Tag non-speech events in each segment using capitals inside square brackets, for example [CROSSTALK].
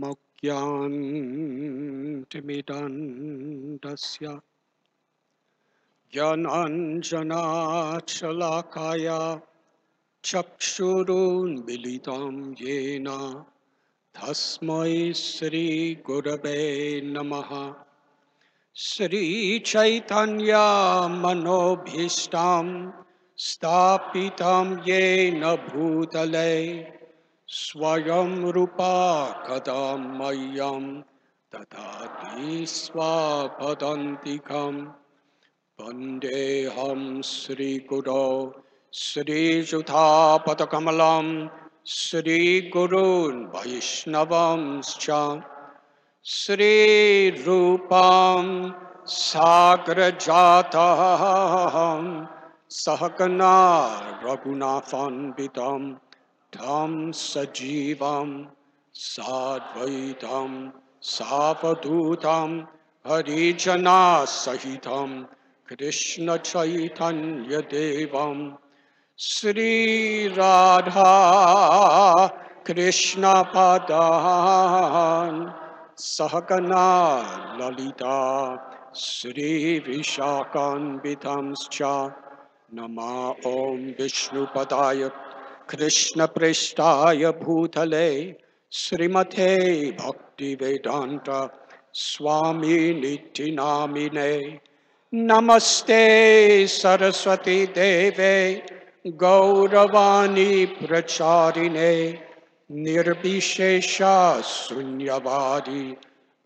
मज्ञान्तमिदन्तस्य ज्ञानाञ्जनाशलाकाय चक्षुरुन्मिलितं येन श्रीगुरवे नमः। श्रीचैतन्यमनोभीष्टं स्थापितं येन भूतले, स्वयं रूपा कदा मह्यं ददाति स्वापदन्तिकं वन्देऽहं श्रीगुरो श्रीयुधापदकमलं श्रीगुरून् वैष्णवंश्च। श्रीरूपां सागरजातः। सहकना रघुनाथान्वितं सजीवं साद्वैतं सावधूतं हरिजनासहितं कृष्णचैतन्यदेवं। श्रीराधा कृष्णपदान् सहकना ललिता श्रीविशाखान्वितंश्च। नमा ॐ विष्णुपदाय, कृष्णपृष्ठाय भूतले, श्रीमते भक्तिवेदान्त स्वामी नित्यनामिने। नमस्ते सरस्वती देवे, गौरवाणी प्रचारिणे, निर्विशेषा शून्यवादी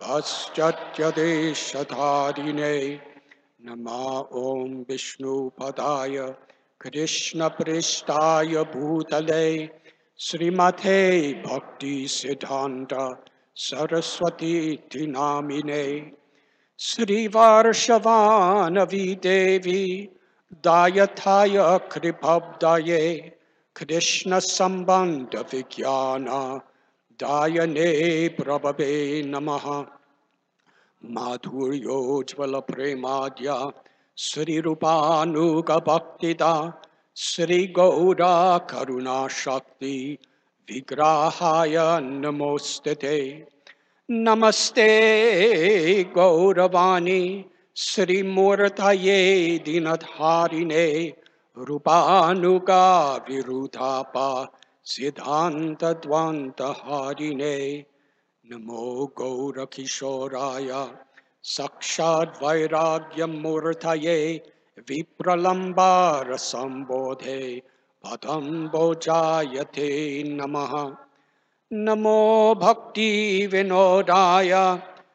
पाश्चात्यदेशधारिणे नमा ॐ विष्णुपदाय कृष्णपृष्ठाय भूतले श्रीमते भक्तिसिद्धान्त सरस्वती नामिने श्रीवार्षवानवी देवी, दायथाय कृपब्दये। कृष्णसम्बन्धविज्ञान दायने प्रभवे नमः। माधुर्योज्ज्वलप्रेमाद्या श्रीरूपानुगभक्तिदा श्रीगौरा करुणाशक्ति विग्राहाय नमोऽस्ते ते। नमस्ते गौरवाणी श्रीमूर्तये दिनधारिणे विरुधापा सिद्धान्तद्वन्द्वहारिणे नमो गौरकिशोराय। साक्षाद्वैराग्यमूर्तये विप्रलम्बारसम्बोधे पदं भोजायते नमः। नमो भक्तिविनोदाय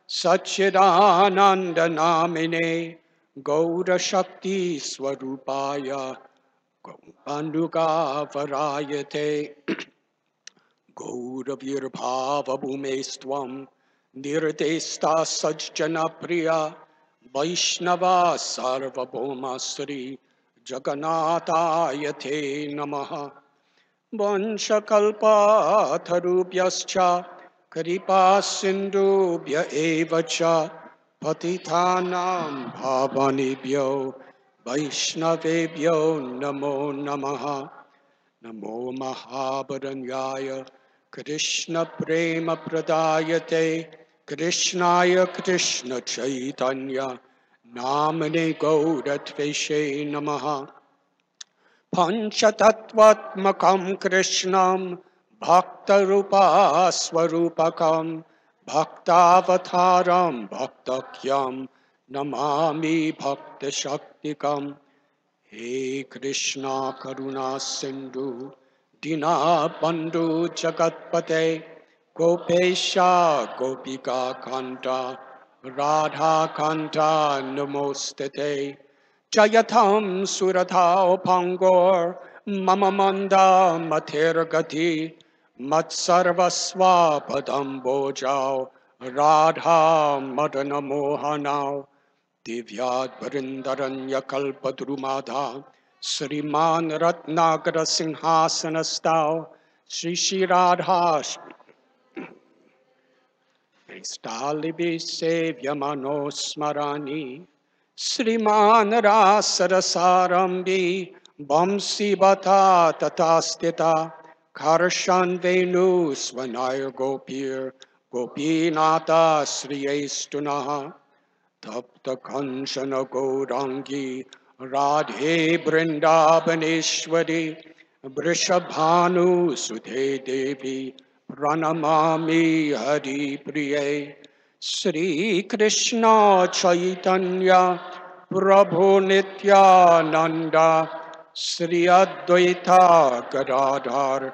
सच्चिदानन्दनामिने गौरशक्तिस्वरूपाय अनुगावरायते गौरवीर्भावभूमेस्त्वं निर्देष्टा सज्जनप्रिया वैष्णवा सार्वभौमश्री जगन्नाथाय ते नमः। वंशकल्पाथरुभ्यश्च कृपासिन्धुभ्य एव च, पतितानां भावनेभ्यो वैष्णवेभ्यो नमो नमः। नमो महावरण्याय कृष्णप्रेमप्रदायते कृष्णाय कृष्णचैतन्य नाम्ने गौरत्वेषे नमः पञ्चतत्त्वात्मकं कृष्णं भक्तरूपास्वरूपकं भक्तावतारं भक्तज्ञं नमामि भक्तशक्तिकम् हे कृष्णा करुणा सिन्धु दीना पंडु जगतपते, गोपेशा, गोपिका कांता, राधा कांता नमोस्तते। जयथम सुरथा उपांगोर, मम मंदा मथिर गति मत सर्वस्वा पदम बोजाओ राधा मदन मोहनाओ दिव्याद वृंदरण्य कल्पद्रुमाधा श्रीमान रत्नाकर सिंहासनस्ताव श्री श्री राधा कृष्णालिभि सेव्यमनो स्मराणि श्रीमान रासरसारम्भी वंशिवथा तथा स्थिता कर्षन् गोपीनाथ गोपीर्गोपीनाथा तप्त कंशन Gaurangi Tapta Kanchana Gaurangi Radhe Brindabaneshwari Vrishabhanu Sudhe Devi Pranamami Hari Priye Sri Krishna Chaitanya Prabhu Nityananda Sri Advaita Gadadhar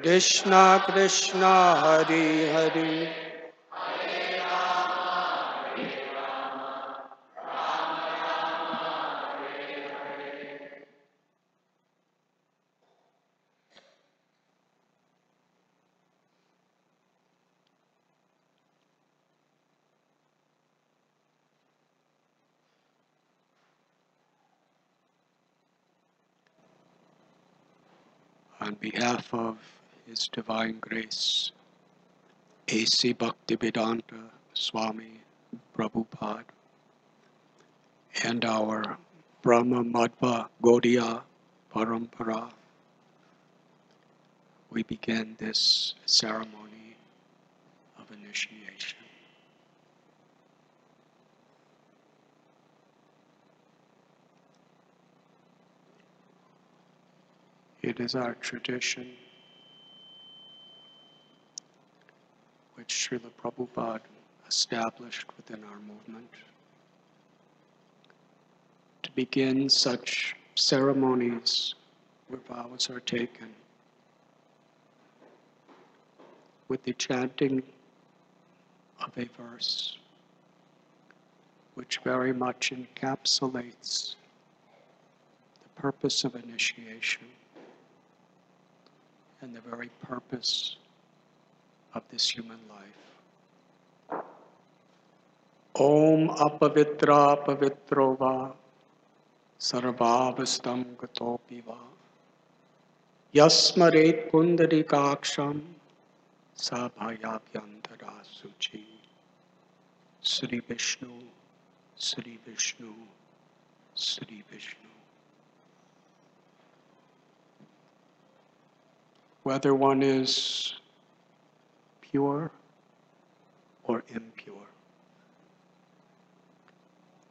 Krishna Krishna Hare Hare. On behalf of His Divine Grace, A.C. Bhaktivedanta Swami Prabhupada, and our Brahma Madhva Gaudiya Parampara, we begin this ceremony of initiation. It is our tradition, which Srila Prabhupada established within our movement, to begin such ceremonies where vows are taken. With the chanting of a verse which very much encapsulates the purpose of initiation and the very purpose of this human life. Om apavitra pavitro va sarvavastam gatopi va yasmaret pundarikaksham sabhayabhyantara suchi Sri Vishnu, Sri Vishnu, Sri Vishnu. whether one is pure or impure,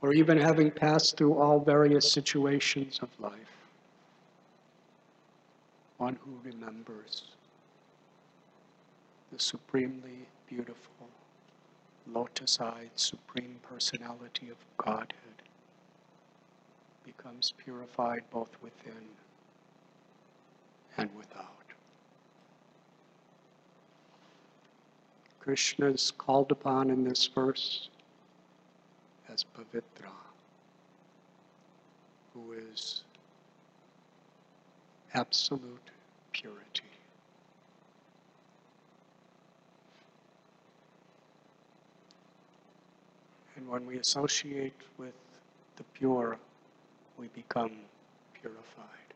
or even having passed through all various situations of life, one who remembers the supremely beautiful, lotus eyed Supreme Personality of Godhead becomes purified both within and without. Krishna is called upon in this verse as Pavitra, who is absolute purity. And when we associate with the pure, we become purified.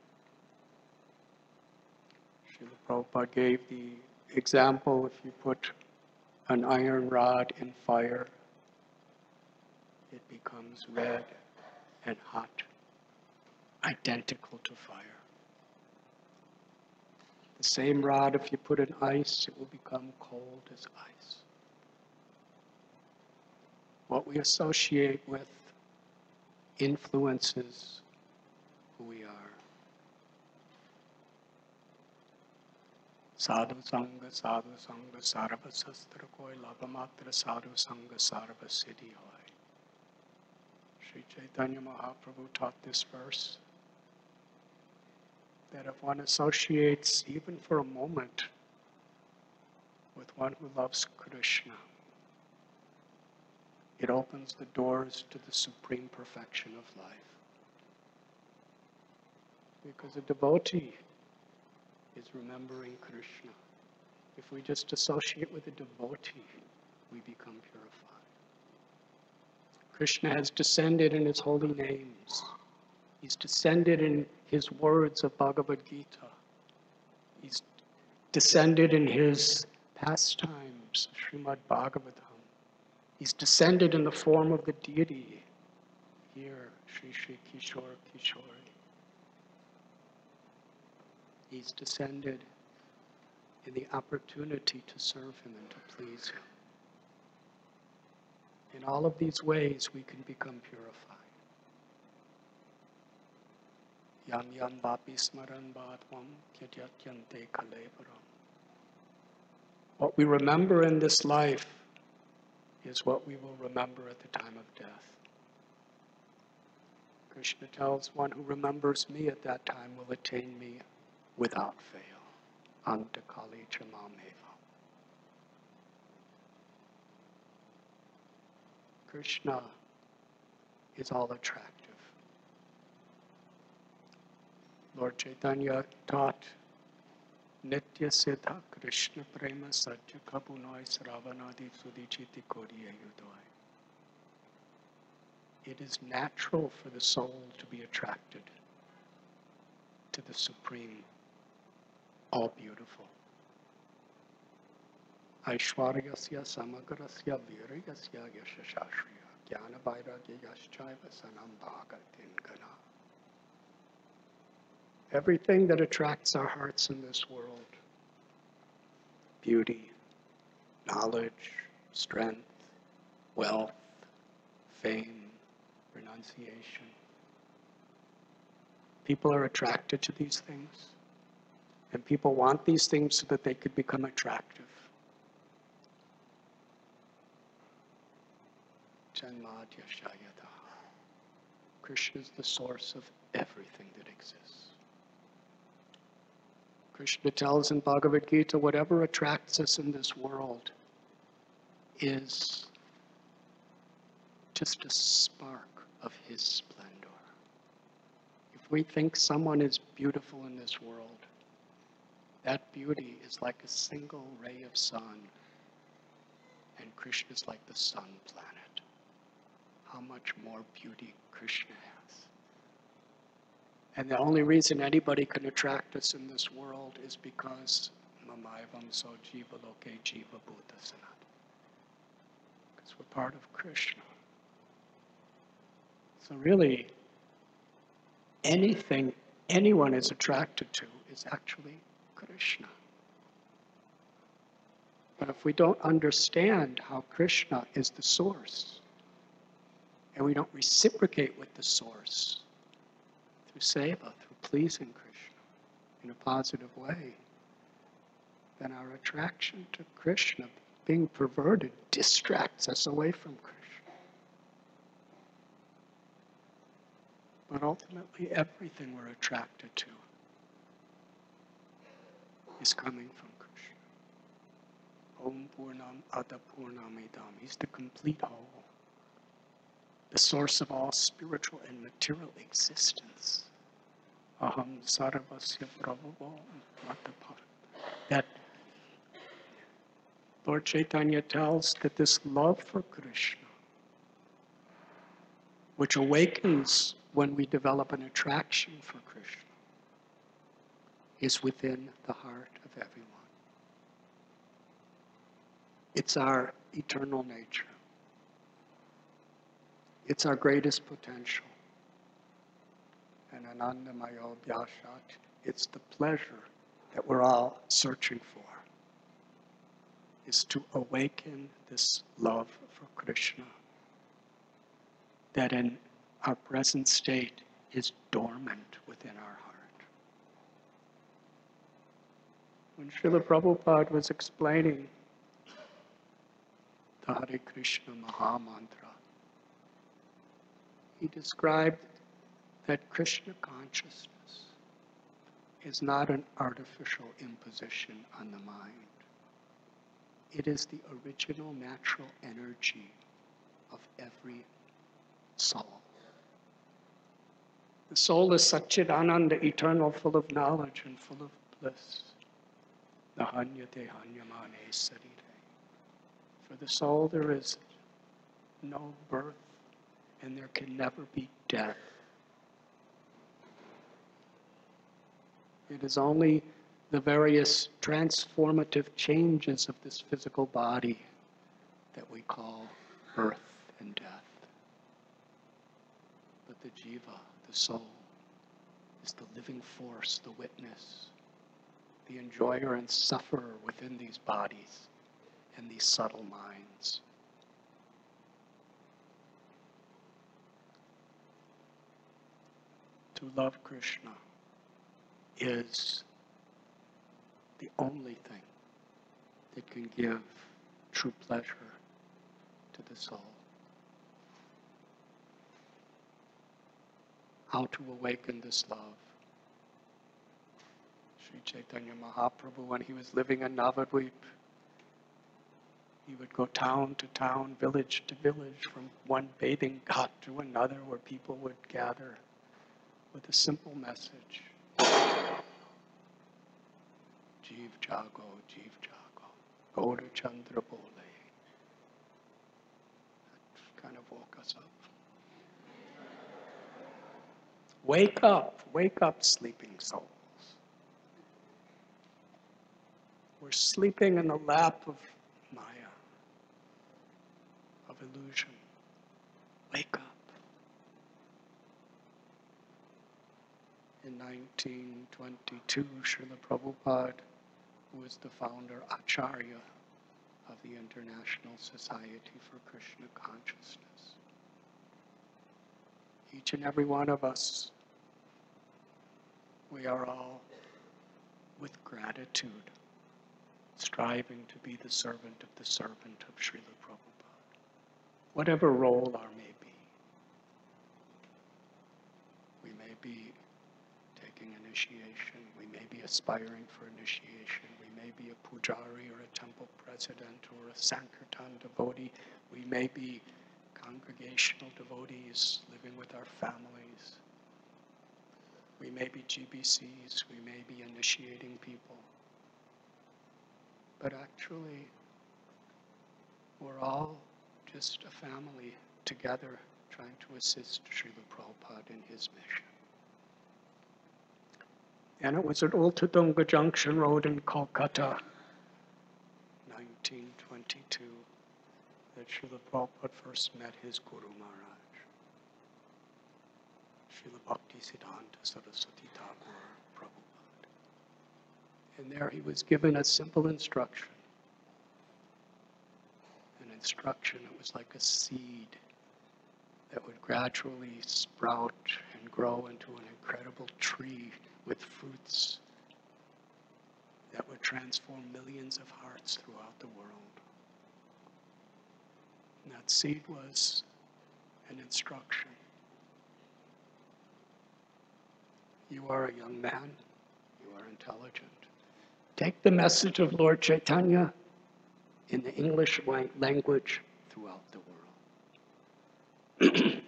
Srila Prabhupada gave the example if you put an iron rod in fire, it becomes red and hot, identical to fire. The same rod, if you put in ice, it will become cold as ice. What we associate with influences who we are. साधु संग साधु संग सर्व शस्त्र कोई लभ मात्र साधु संग सर्व सिद्धि होय Sri Chaitanya Mahaprabhu taught this verse that if one associates even for a moment with one who loves Krishna, It opens the doors to the supreme perfection of life. Because a devotee is remembering Krishna. If we just associate with a devotee, we become purified. Krishna has descended in his holy names. He's descended in his words of Bhagavad Gita. He's descended in his pastimes, of Srimad Bhagavatam. He's descended in the form of the deity here, Sri Sri Kishore Kishori. He's descended in the opportunity to serve Him and to please Him. In all of these ways, we can become purified. Yan yan vapi smaran bhadvam kyatyatyante kalevaram. What we remember in this life is what we will remember at the time of death. Krishna tells one who remembers me at that time will attain me without fail. Antakali chamameva. Krishna is all attractive. Lord Chaitanya taught Nitya Siddha Krishna Prema Satya Kabunoi Sravanadi Sudichiti Kodiya Yudoi. It is natural for the soul to be attracted to the Supreme, all beautiful. Aishwaryasya samagrasya viryasya yashashashriya jnana vairagya yaschaiva sanam bhagatin. Everything that attracts our hearts in this world beauty, knowledge, strength, wealth, fame, renunciation. People are attracted to these things, and people want these things so that they could become attractive. Krishna is the source of everything that exists. Krishna tells in Bhagavad Gita whatever attracts us in this world is just a spark of his splendor. If we think someone is beautiful in this world, that beauty is like a single ray of sun, and Krishna is like the sun planet. How much more beauty Krishna has. And the only reason anybody can attract us in this world is because Mamaivam so jiva loke jiva bhuta sanat. Because we're part of Krishna. So really, anything anyone is attracted to is actually Krishna. But if we don't understand how Krishna is the source, and we don't reciprocate with the source through seva, through pleasing Krishna in a positive way, then our attraction to Krishna being perverted distracts us away from Krishna. But ultimately, everything we're attracted to is coming from Krishna. Om Purnam Ada Purnamidam. He's the complete whole, the source of all spiritual and material existence. Aham Sarvasya Prabhuvo That Lord Chaitanya tells that this love for Krishna, which awakens when we develop an attraction for is within the heart of everyone. It's our eternal nature. It's our greatest potential. And Anandamayo Vyashat, it's the pleasure that we're all searching for, is to awaken this love for Krishna that in our present state is dormant within our heart. When Srila Prabhupada was explaining the Hare Krishna Maha Mantra, he described that Krishna consciousness is not an artificial imposition on the mind. It is the original natural energy of every soul. The soul is Satchidananda, eternal, full of knowledge and full of bliss. The Hanyate Hanyamane Sarire. For the soul, there is no birth and there can never be death. It is only the various transformative changes of this physical body that we call birth and death. But the jiva, the soul, is the living force, the witness, the enjoyer and sufferer within these bodies and these subtle minds. To love Krishna is the only thing that can give true pleasure to the soul. How to awaken this love. Sri Chaitanya Mahaprabhu, when he was living in Navadvip, he would go town to town, village to village, from one bathing ghat to another, where people would gather with a simple message Jeev Jago, Jeev Jago, Gaura Chandra Bole. That kind of woke us up. Wake up, wake up, sleeping souls. We're sleeping in the lap of Maya, of illusion. Wake up. In 1922, Srila Prabhupada, who was the founder, Acharya of the International Society for Krishna Consciousness. Each and every one of us, we are all with gratitude striving to be the servant of the servant of Srila Prabhupada, whatever role our may be. We may be taking initiation, we may be aspiring for initiation, we may be a pujari or a temple president or a Sankirtan devotee, we may be congregational devotees living with our families. We may be GBCs, we may be initiating people. But actually, we're all just a family together trying to assist Srila Prabhupada in his mission. And it was at Ultadunga Junction Road in Kolkata, 1922, that Srila Prabhupada first met his Guru Maharaj, Srila Bhaktisiddhanta Saraswati Thakur. And there he was given a simple instruction. An instruction that was like a seed that would gradually sprout and grow into an incredible tree with fruits that would transform millions of hearts throughout the world. And that seed was an instruction. You are a young man, you are intelligent. Take the message of Lord Chaitanya in the English language throughout the world. [CLEARS THROAT]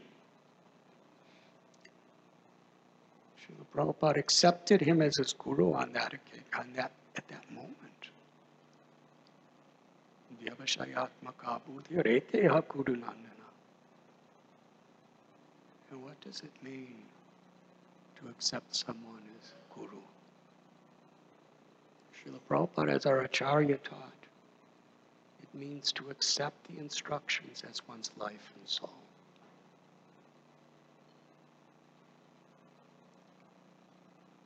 Srila Prabhupada accepted him as his guru on that, on that, at that moment. And what does it mean to accept someone as guru? Srila Prabhupada, as our Acharya taught, it means to accept the instructions as one's life and soul.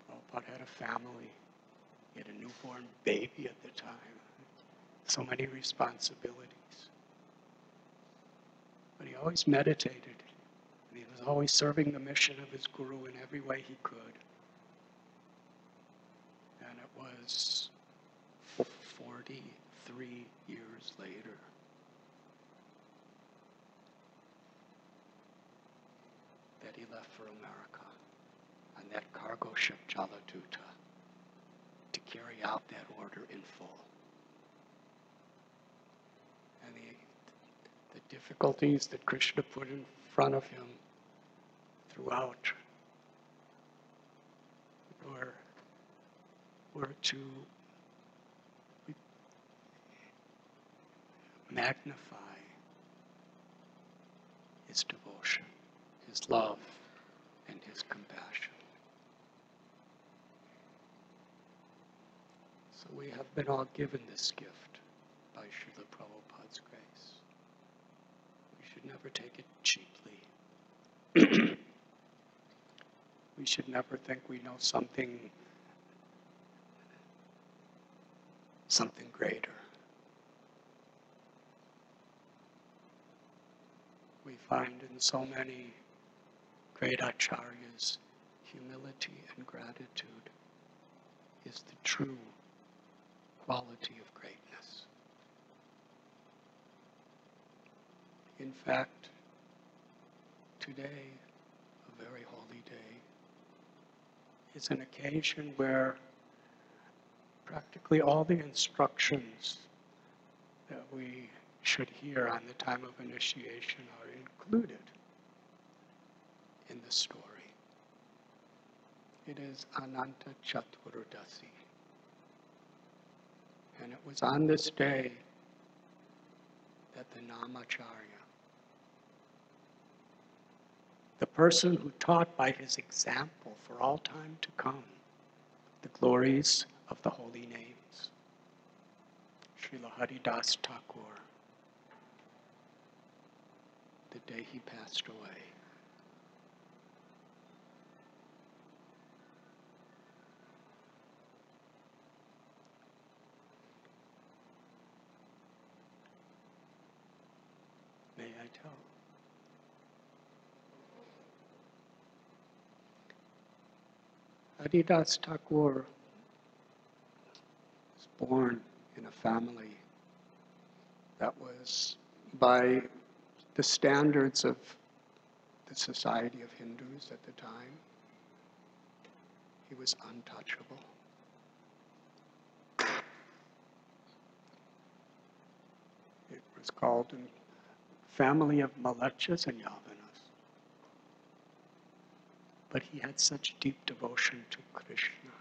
Prabhupada had a family. He had a newborn baby at the time. So many responsibilities. But he always meditated. And he was always serving the mission of his guru in every way he could. Was 43 years later that he left for America on that cargo ship Jaladuta to carry out that order in full. And the, the difficulties that Krishna put in front of him throughout were, were to magnify his devotion, his love, and his compassion. So we have been all given this gift by Srila Prabhupada's grace. We should never take it cheaply. [CLEARS THROAT] we should never think we know something something greater. We find in so many great acharyas humility and gratitude is the true quality of greatness. In fact, today, a very holy day, is an occasion where practically all the instructions that we should hear on the time of initiation are included in the story. It is Ananta Chaturdasi. And it was on this day that the Namacharya, the person who taught by his example for all time to come the glories of the holy names, Srila Haridas Thakur, the day he passed away. May I tell? Haridas Thakur born in a family that was, by the standards of the Society of Hindus at the time, he was untouchable. It was called a family of Malachas and Yavanas. But he had such deep devotion to Krishna.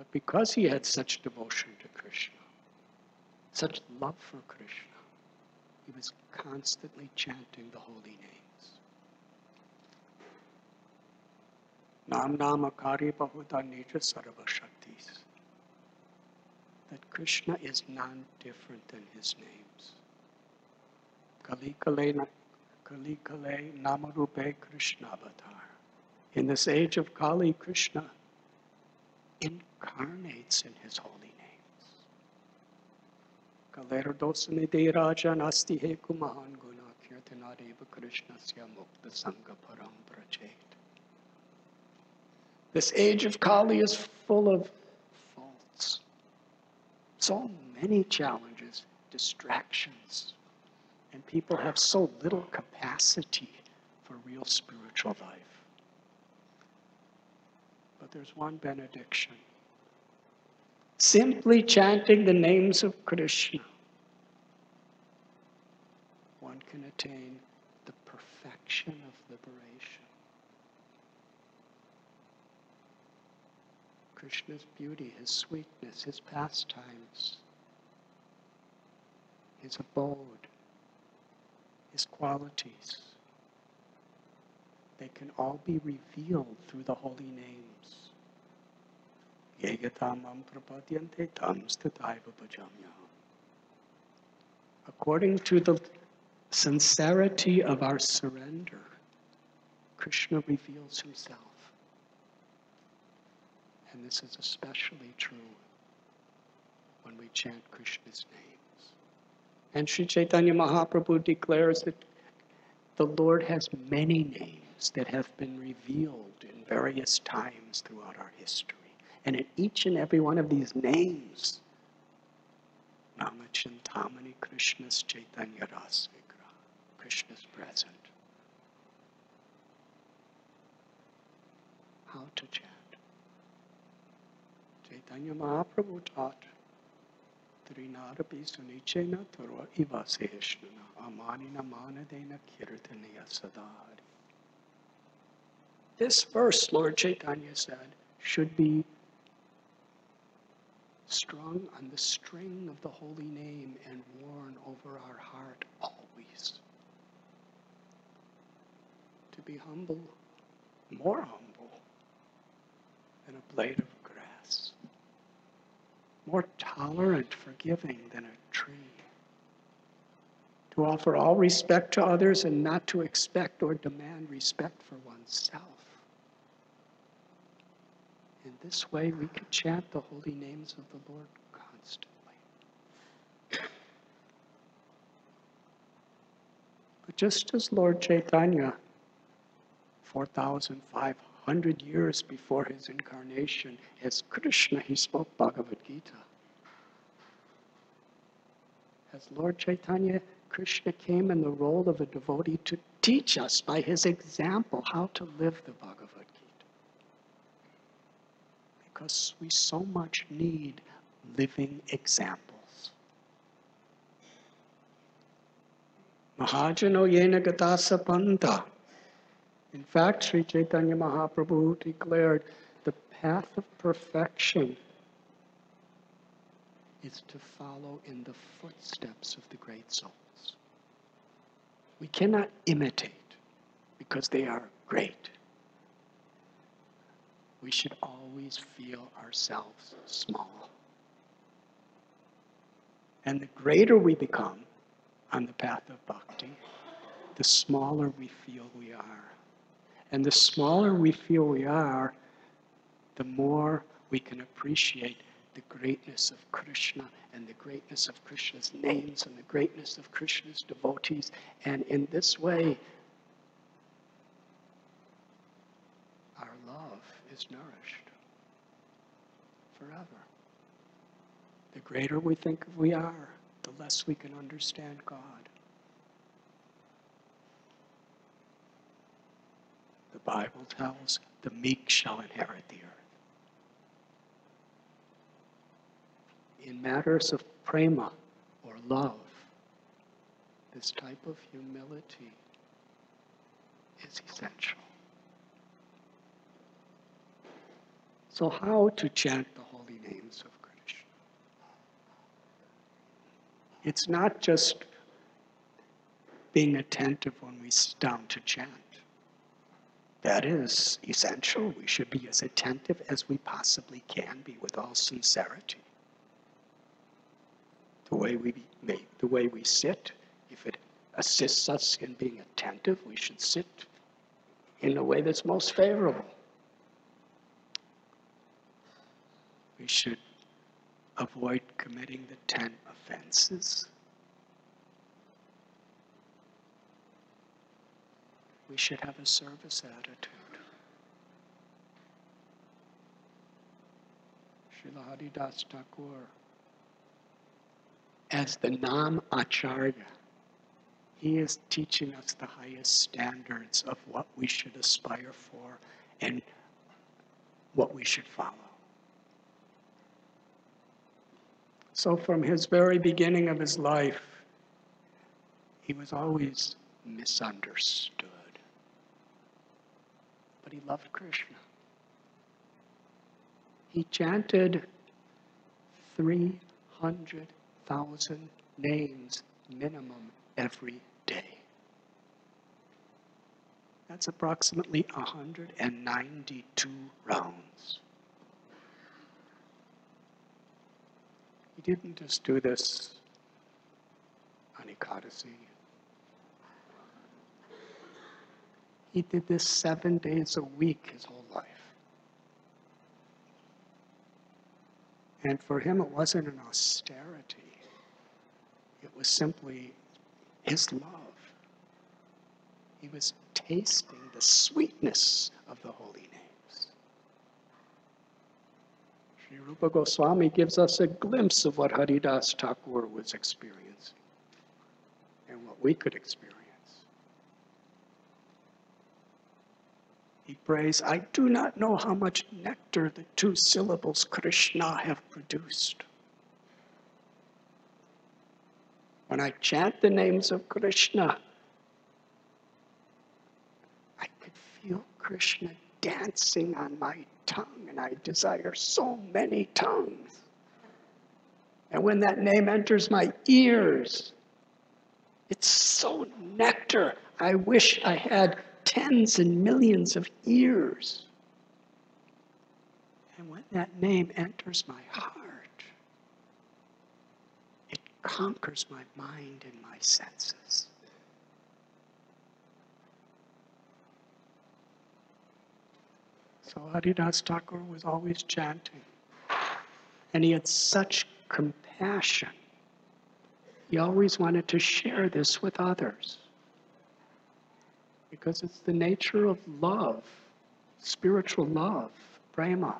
But because he had such devotion to Krishna, such love for Krishna, he was constantly chanting the holy names. Nam Namakari Bahuda Nija Sarva Shaktis. That Krishna is none different than his names. Kali Kale Na- Kali Kale Namarupe Krishna Avatar. In this age of Kali, Krishna incarnates in his holy names. Kalerdosan de Raja Nasti Heku Mahan Guna Mukta Sangha Param Prachet. This age of Kali is full of faults. So many challenges, distractions, and people have so little capacity for real spiritual life. But there's one benediction. Simply chanting the names of Krishna, one can attain the perfection of liberation. Krishna's beauty, his sweetness, his pastimes, his abode, his qualities. They can all be revealed through the holy names. According to the sincerity of our surrender, Krishna reveals himself. And this is especially true when we chant Krishna's names. And Sri Chaitanya Mahaprabhu declares that the Lord has many names that have been revealed in various times throughout our history. And in each and every one of these names, Namachintamani Krishna's Chaitanya Rasvigra, Krishna's present. How to chant. Chaitanya Mahaprabhu taught Trinadapi Sunichena Toro Ivaseshnana Amanina Manadena Kirtanaya Sadari. This verse, Lord Chaitanya said, should be strung on the string of the holy name and worn over our heart always. To be humble, more humble than a blade of grass, more tolerant, forgiving than a tree. To offer all respect to others and not to expect or demand respect for oneself. In this way, we can chant the holy names of the Lord constantly. But just as Lord Chaitanya, 4,500 years before his incarnation, as Krishna, he spoke Bhagavad Gita. As Lord Chaitanya, Krishna came in the role of a devotee to teach us by his example how to live the Bhagavad because we so much need living examples. Mahajano yena gatasa panta. In fact, Sri Chaitanya Mahaprabhu declared the path of perfection is to follow in the footsteps of the great souls. We cannot imitate because they are great we should always feel ourselves small. And the greater we become on the path of bhakti, the smaller we feel we are. And the smaller we feel we are, the more we can appreciate the greatness of Krishna and the greatness of Krishna's names and the greatness of Krishna's devotees. And in this way, is nourished forever. The greater we think we are, the less we can understand God. The Bible tells the meek shall inherit the earth. In matters of prema or love, this type of humility is essential. So, how to chant the holy names of Krishna? It's not just being attentive when we sit down to chant. That is essential. We should be as attentive as we possibly can be with all sincerity. The way we make, the way we sit, if it assists us in being attentive, we should sit in a way that's most favorable. We should avoid committing the ten offenses. We should have a service attitude. Srila Haridas Thakur, as the Nam Acharya, he is teaching us the highest standards of what we should aspire for and what we should follow. So, from his very beginning of his life, he was always misunderstood. But he loved Krishna. He chanted 300,000 names minimum every day. That's approximately 192 rounds. He didn't just do this on Ekadasi. He did this seven days a week his whole life. And for him, it wasn't an austerity, it was simply his love. He was tasting the sweetness of the Holy Sri Rupa Goswami gives us a glimpse of what Haridas Thakur was experiencing and what we could experience. He prays, I do not know how much nectar the two syllables Krishna have produced. When I chant the names of Krishna, I could feel Krishna dancing on my tongue, and I desire so many tongues. And when that name enters my ears, it's so nectar. I wish I had tens and millions of ears. And when that name enters my heart, it conquers my mind and my senses. So Haridas Thakur was always chanting. And he had such compassion. He always wanted to share this with others. Because it's the nature of love, spiritual love, prema,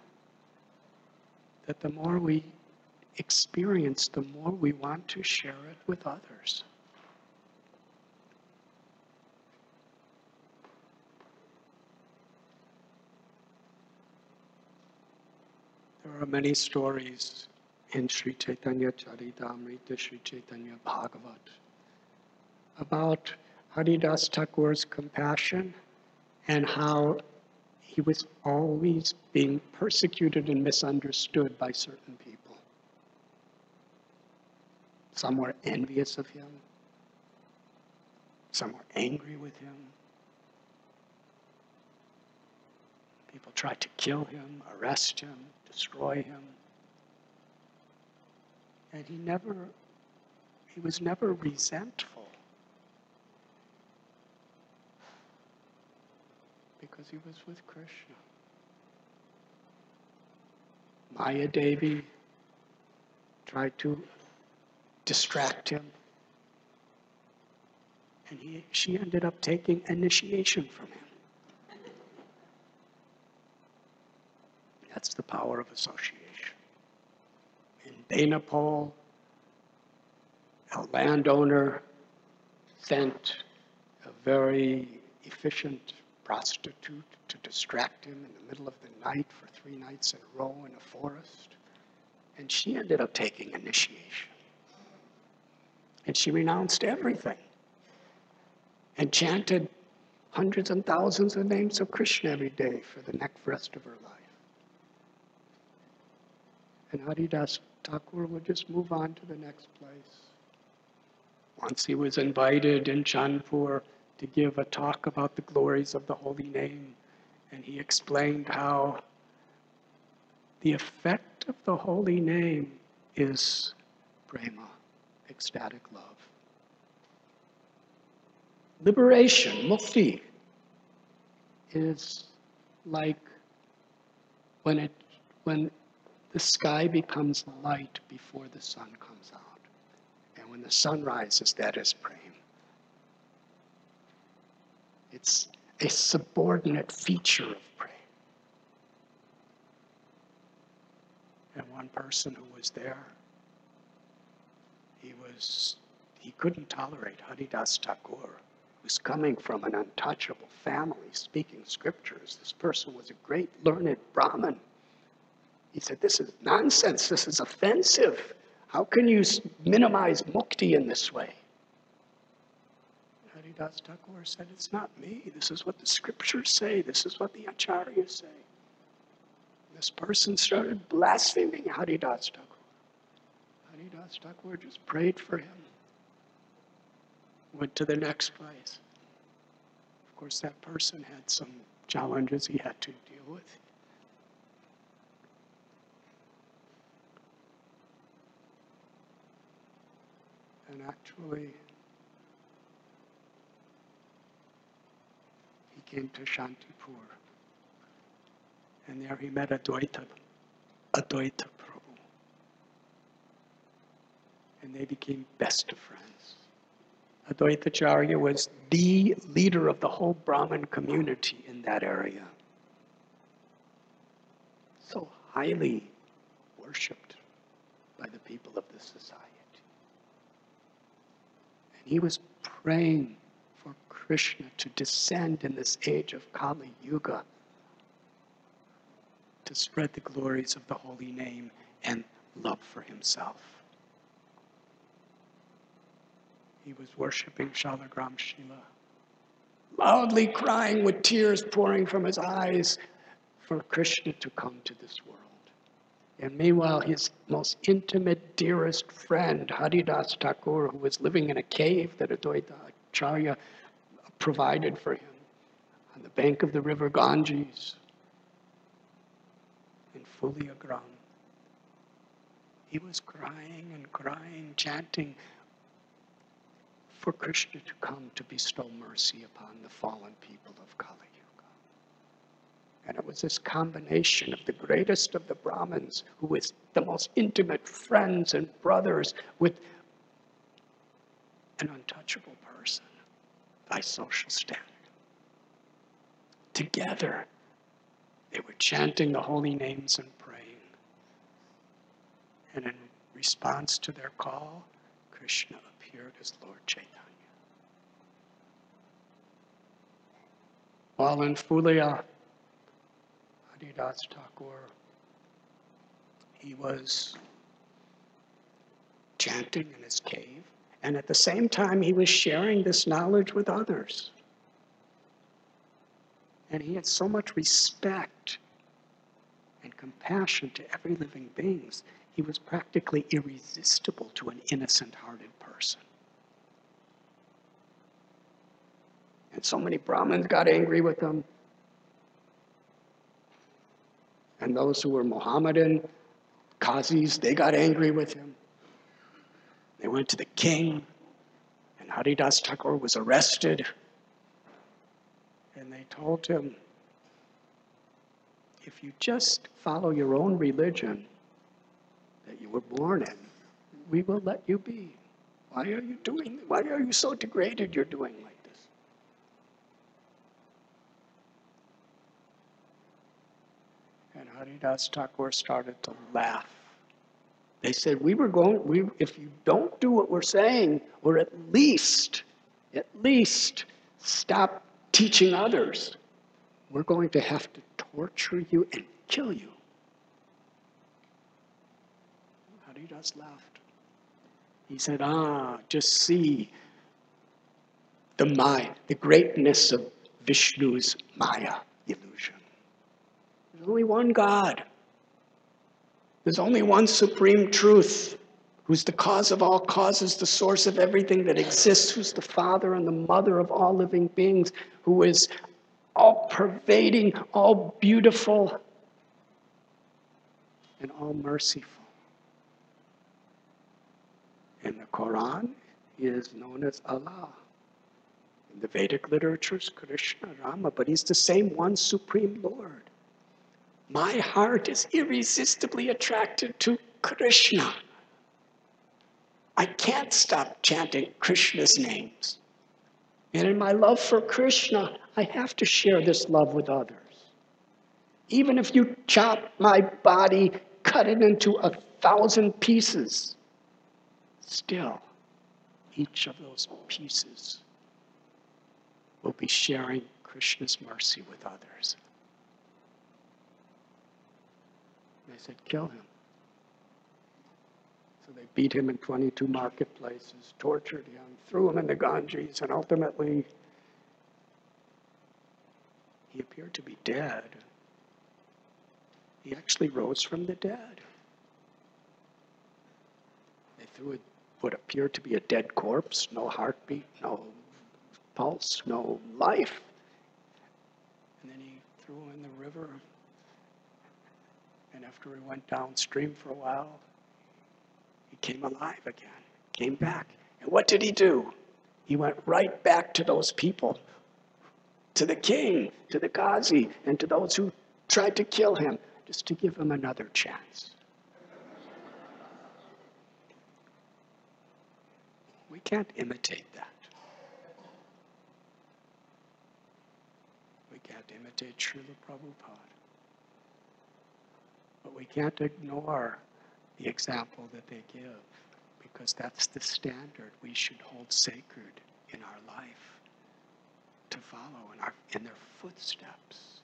that the more we experience, the more we want to share it with others. There are many stories in Sri Chaitanya Charitamrita, Sri Chaitanya Bhagavat about Haridas Thakur's compassion and how he was always being persecuted and misunderstood by certain people. Some were envious of him, some were angry with him. People tried to kill him, arrest him, destroy him. And he never, he was never resentful because he was with Krishna. Maya Devi tried to distract him. And he, she ended up taking initiation from him. That's the power of association. In Benapole, a landowner sent a very efficient prostitute to distract him in the middle of the night for three nights in a row in a forest. And she ended up taking initiation. And she renounced everything and chanted hundreds and thousands of names of Krishna every day for the next rest of her life. And Haridas Thakur would just move on to the next place. Once he was invited in Chandpur to give a talk about the glories of the holy name, and he explained how the effect of the holy name is prema, ecstatic love. Liberation, mukti, is like when it when the sky becomes light before the sun comes out. And when the sun rises, that is prema. It's a subordinate feature of prema. And one person who was there, he was he couldn't tolerate Haridas Thakur, who's coming from an untouchable family, speaking scriptures. This person was a great learned Brahmin. He said, This is nonsense. This is offensive. How can you minimize mukti in this way? Haridas Thakur said, It's not me. This is what the scriptures say. This is what the acharyas say. This person started blaspheming Haridas Thakur. Haridas Thakur just prayed for him. Went to the next place. Of course, that person had some challenges he had to deal with. And actually, he came to Shantipur. And there he met Advaita, Advaita Prabhu. And they became best of friends. Advaitacharya was the leader of the whole Brahmin community in that area. So highly worshipped by the people of the society. He was praying for Krishna to descend in this age of Kali Yuga to spread the glories of the holy name and love for himself. he was worshiping Shalagram Shila, loudly crying with tears pouring from his eyes for Krishna to come to this world. And meanwhile, his most intimate, dearest friend, Haridas Thakur, who was living in a cave that Advaita Acharya provided for him on the bank of the river Ganges in Fuliagram, he was crying and crying, chanting for Krishna to come to bestow mercy upon the fallen people of Kali. And it was this combination of the greatest of the Brahmins, who was the most intimate friends and brothers with an untouchable person by social standard. Together, they were chanting the holy names and praying. And in response to their call, Krishna appeared as Lord Chaitanya. While in Fulia, Haridas Thakur, he was chanting in his cave, and at the same time, he was sharing this knowledge with others. And he had so much respect and compassion to every living being. He was practically irresistible to an innocent hearted person. And so many Brahmins got angry with him. And those who were Mohammedan, Qazis, they got angry with him. They went to the king, and Haridas Thakur was arrested. And they told him, if you just follow your own religion that you were born in, we will let you be. Why are you doing, why are you so degraded you're doing this? And Haridas Thakur started to laugh. They said, we were going, we, if you don't do what we're saying, or at least, at least stop teaching others, we're going to have to torture you and kill you. Haridas laughed. He said, Ah, just see the mind, the greatness of Vishnu's Maya illusion. There's only one God. There's only one supreme truth who's the cause of all causes, the source of everything that exists, who's the father and the mother of all living beings, who is all pervading, all beautiful, and all merciful. In the Quran, he is known as Allah. In the Vedic literatures, Krishna, Rama, but he's the same one supreme Lord. My heart is irresistibly attracted to Krishna. I can't stop chanting Krishna's names. And in my love for Krishna, I have to share this love with others. Even if you chop my body, cut it into a thousand pieces, still, each of those pieces will be sharing Krishna's mercy with others. They said, kill him. So they beat him in 22 marketplaces, tortured him, threw him in the Ganges, and ultimately he appeared to be dead. He actually rose from the dead. They threw what appeared to be a dead corpse, no heartbeat, no pulse, no life. And then he threw him in the river. After he went downstream for a while, he came alive again, came back. And what did he do? He went right back to those people, to the king, to the Qazi, and to those who tried to kill him, just to give him another chance. We can't imitate that. We can't imitate Srila Prabhupada. But we can't ignore the example that they give because that's the standard we should hold sacred in our life to follow in, our, in their footsteps.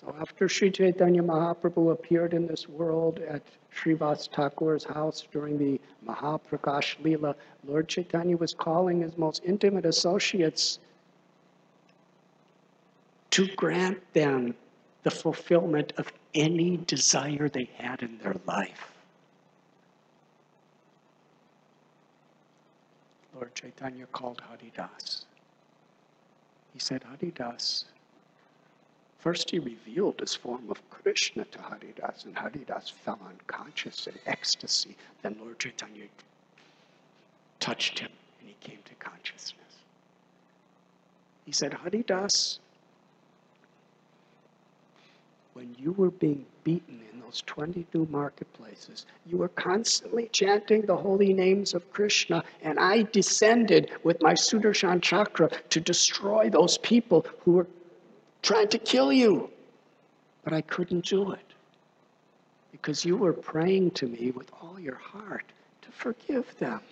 So after Sri Chaitanya Mahaprabhu appeared in this world at Srivas Thakur's house during the Mahaprakash Leela, Lord Chaitanya was calling his most intimate associates to grant them the fulfillment of any desire they had in their life. Lord Chaitanya called Haridas. He said, Haridas, First, he revealed his form of Krishna to Haridas, and Haridas fell unconscious in ecstasy. Then Lord Chaitanya touched him, and he came to consciousness. He said, Haridas, when you were being beaten in those 22 marketplaces, you were constantly chanting the holy names of Krishna, and I descended with my Sudarshan chakra to destroy those people who were trying to kill you. But I couldn't do it because you were praying to me with all your heart to forgive them.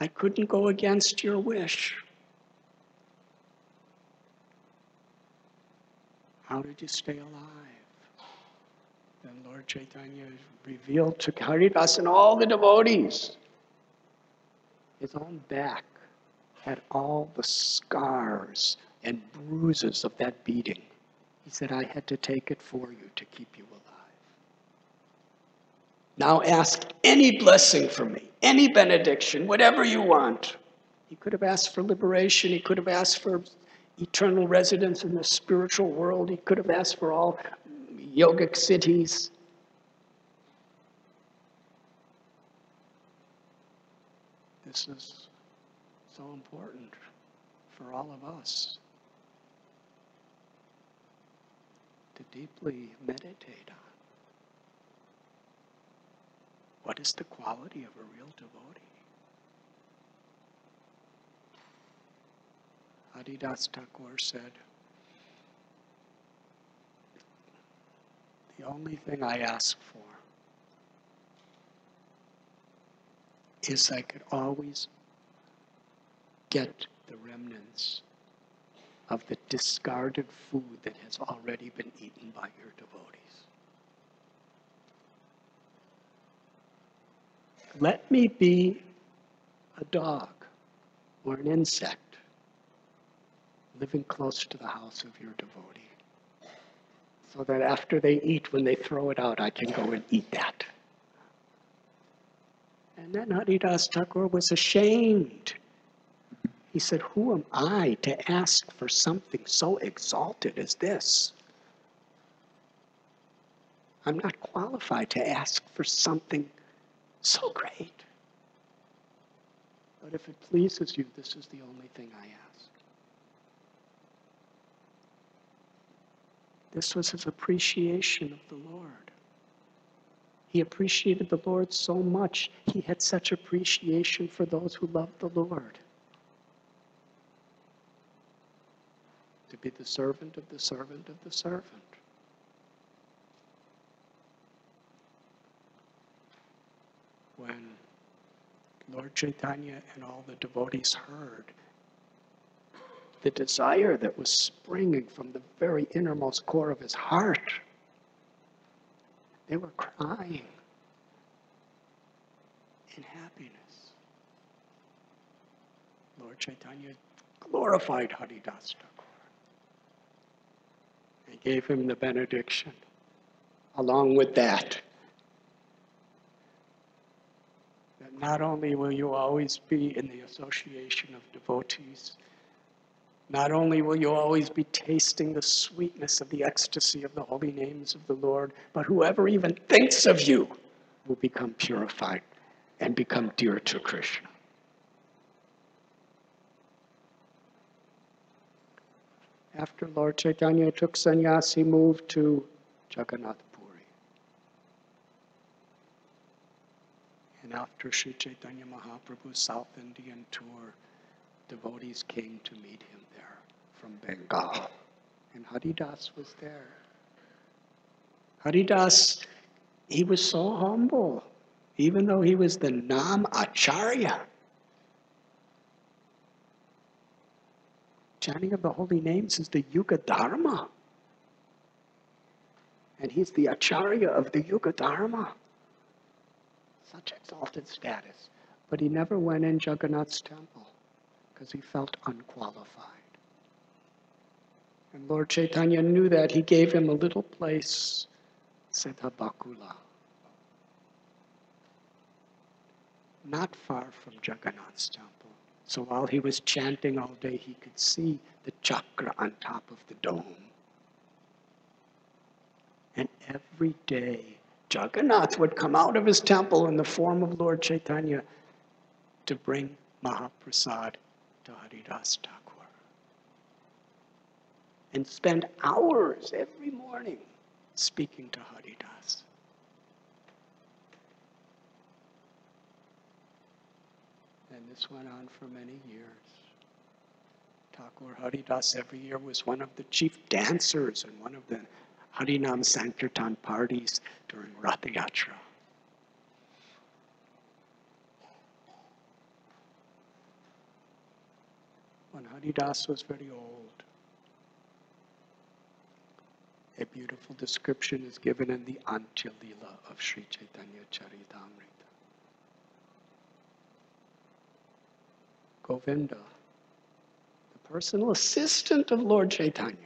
I couldn't go against your wish. How did you stay alive? Then Lord Chaitanya revealed to Haridas and all the devotees his own back had all the scars and bruises of that beating. He said, I had to take it for you to keep you alive. Now ask any blessing from me, any benediction, whatever you want. He could have asked for liberation. He could have asked for eternal residence in the spiritual world. He could have asked for all yogic siddhis. This is so important for all of us. to deeply meditate on. What is the quality of a real devotee? Haridas Thakur said, The only thing I ask for is I could always get the remnants of the discarded food that has already been eaten by your devotees. Let me be a dog or an insect living close to the house of your devotee. So that after they eat, when they throw it out, I can go and eat that. And then Haridas Thakur was ashamed he said, Who am I to ask for something so exalted as this? I'm not qualified to ask for something so great. But if it pleases you, this is the only thing I ask. This was his appreciation of the Lord. He appreciated the Lord so much, he had such appreciation for those who loved the Lord. to be the servant of the servant of the servant. When Lord Chaitanya and all the devotees heard the desire that was springing from the very innermost core of his heart, they were crying in happiness. Lord Chaitanya glorified Haridas I gave him the benediction. Along with that, that not only will you always be in the association of devotees, not only will you always be tasting the sweetness of the ecstasy of the holy names of the Lord, but whoever even thinks of you will become purified and become dear to Krishna. after Lord Chaitanya took sannyas, he moved to Jagannath Puri. And after Sri Chaitanya Mahaprabhu's South Indian tour, devotees came to meet him from Bengal. And Haridas was there. Haridas, he was so humble, even though he was the Nam Acharya. chanting of the holy names is the Yuga Dharma. And he's the Acharya of the Yuga Dharma. Such exalted status. But he never went in Jagannath's temple because he felt unqualified. And Lord Chaitanya knew that. He gave him a little place, Siddha Bakula, not far from Jagannath's temple. So while he was chanting all day, he could see the chakra on top of the dome. And every day, Jagannath would come out of his temple in the form of Lord Chaitanya to bring Mahaprasad to Haridas Thakur. And spend hours every morning speaking to Haridas. And this went on for many years. Thakur Haridas every year was one of the chief dancers in one of the Harinam Sankirtan parties during Rath Yatra. When Haridas was very old, a beautiful description is given in the Antya of Sri Chaitanya Charitamrita. Govinda, the personal assistant of Lord Chaitanya,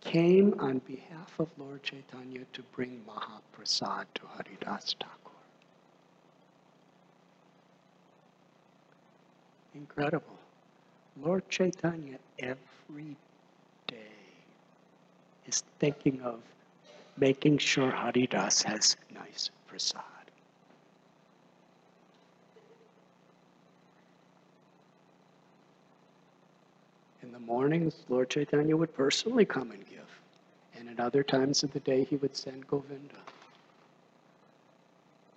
came on behalf of Lord Chaitanya to bring Mahaprasad to Haridas Thakur. Incredible. Lord Chaitanya every is thinking of making sure Haridas has nice prasad. In the mornings, Lord Chaitanya would personally come and give. And at other times of the day, he would send Govinda.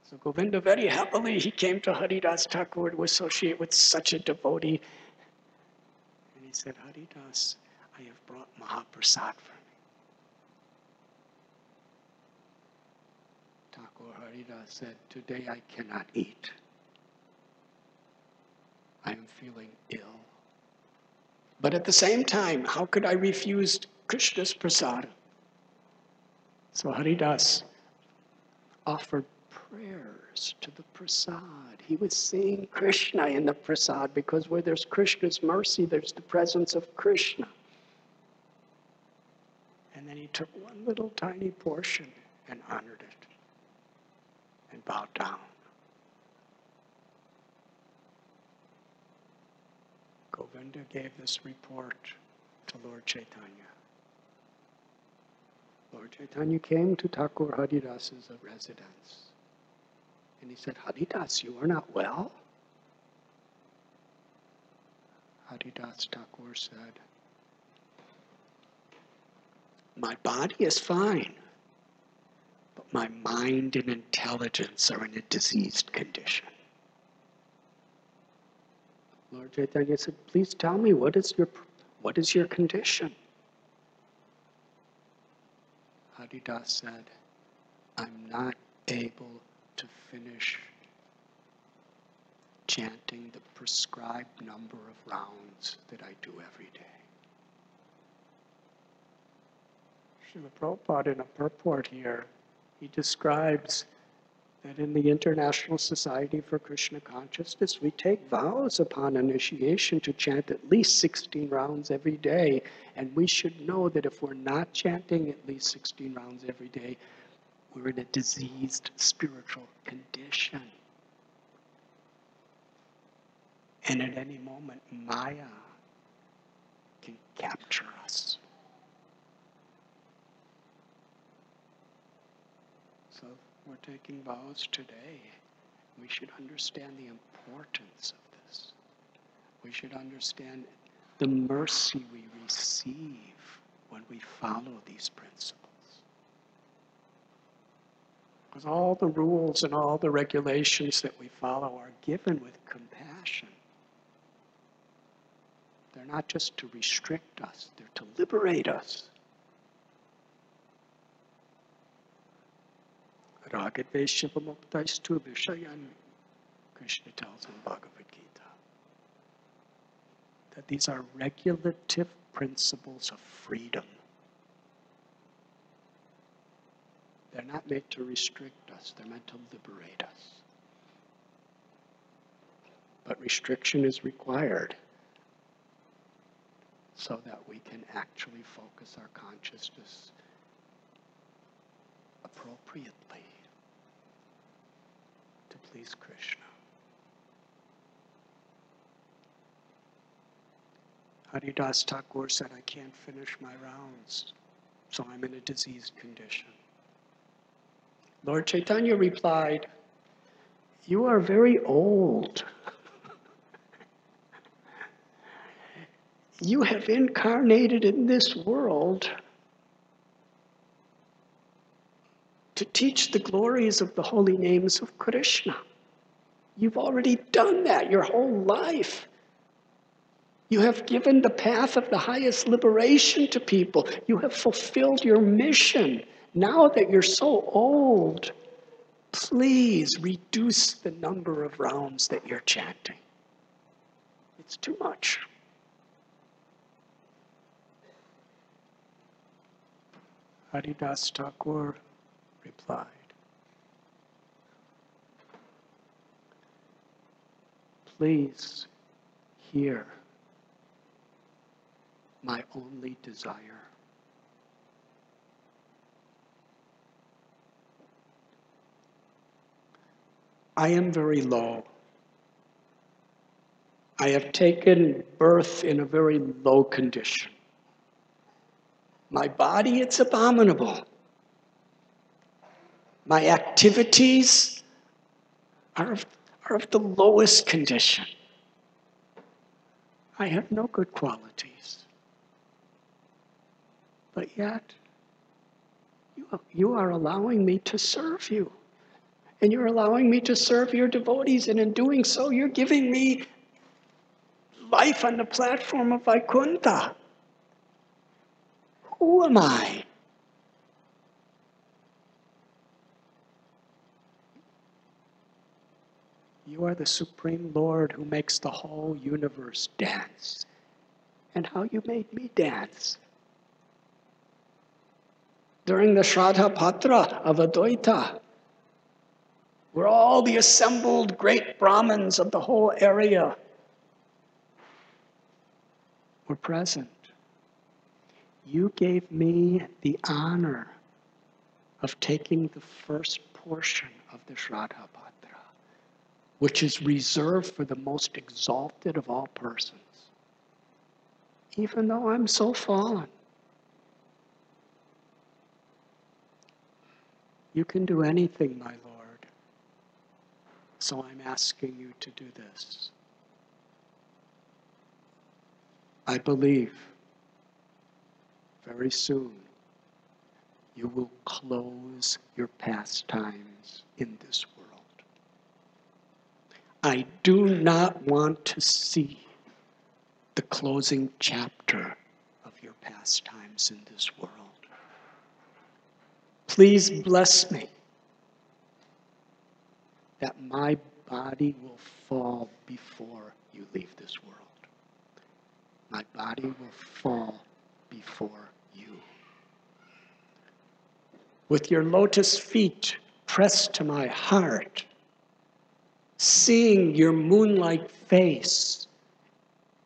So Govinda, very happily, he came to Haridas Thakur to associate with such a devotee. And he said, Haridas, I have brought Mahaprasad for Thakur Haridas said, Today I cannot eat. I am feeling ill. But at the same time, how could I refuse Krishna's prasad? So Haridas offered prayers to the prasad. He was seeing Krishna in the prasad because where there's Krishna's mercy, there's the presence of Krishna. And then he took one little tiny portion and honored it bowed down. Govinda gave this report to Lord Chaitanya. Lord Chaitanya came to Thakur Haridas's residence. And he said, Haridas, you are not well? Haridas Thakur said, My body is fine, but my mind and intelligence are in a diseased condition. Lord Chaitanya said, Please tell me, what is your, what is your condition? Haridas said, I'm not able to finish chanting the prescribed number of rounds that I do every day. Srila Prabhupada, in a purport here, he describes that in the International Society for Krishna Consciousness, we take vows upon initiation to chant at least 16 rounds every day. And we should know that if we're not chanting at least 16 rounds every day, we're in a diseased spiritual condition. And at any moment, Maya can capture us. So we're taking vows today. We should understand the importance of this. We should understand the mercy we receive when we follow these principles. Because all the rules and all the regulations that we follow are given with compassion. They're not just to restrict us, they're to liberate us. Ragadveshivamuktastu Vishayan, Krishna tells in Bhagavad Gita. That these are regulative principles of freedom. They're not meant to restrict us, they're meant to liberate us. But restriction is required so that we can actually focus our consciousness appropriately please Krishna. Haridas Thakur said, I can't finish my rounds, so I'm in a diseased condition. Lord Chaitanya replied, You are very old. you have incarnated in this world to teach the glories of the holy names of Krishna. You've already done that your whole life. You have given the path of the highest liberation to people. You have fulfilled your mission. Now that you're so old, please reduce the number of rounds that you're chanting. It's too much. Haridas Thakur replied, Please hear my only desire. I am very low. I have taken birth in a very low condition. My body, it's abominable. My activities are of, are of the lowest condition. I have no good qualities. But yet, you, are allowing me to serve you. And you're allowing me to serve your devotees. And in doing so, you're giving me life on the platform of Vaikuntha. Who am I? You are the Supreme Lord who makes the whole universe dance. And how you made me dance. During the Shraddha Patra of Advaita, where all the assembled great Brahmins of the whole area were present you gave me the honor of taking the first portion of the Shraddha Patra, which is reserved for the most exalted of all persons. Even though I'm so fallen, you can do anything, my Lord. So I'm asking you to do this. I believe very soon you will close your pastimes in this world. I do not want to see the closing chapter of your pastimes in this world. Please bless me that my body will fall before you leave this world. My body will fall before you. with your lotus feet pressed to my heart, seeing your moonlight face,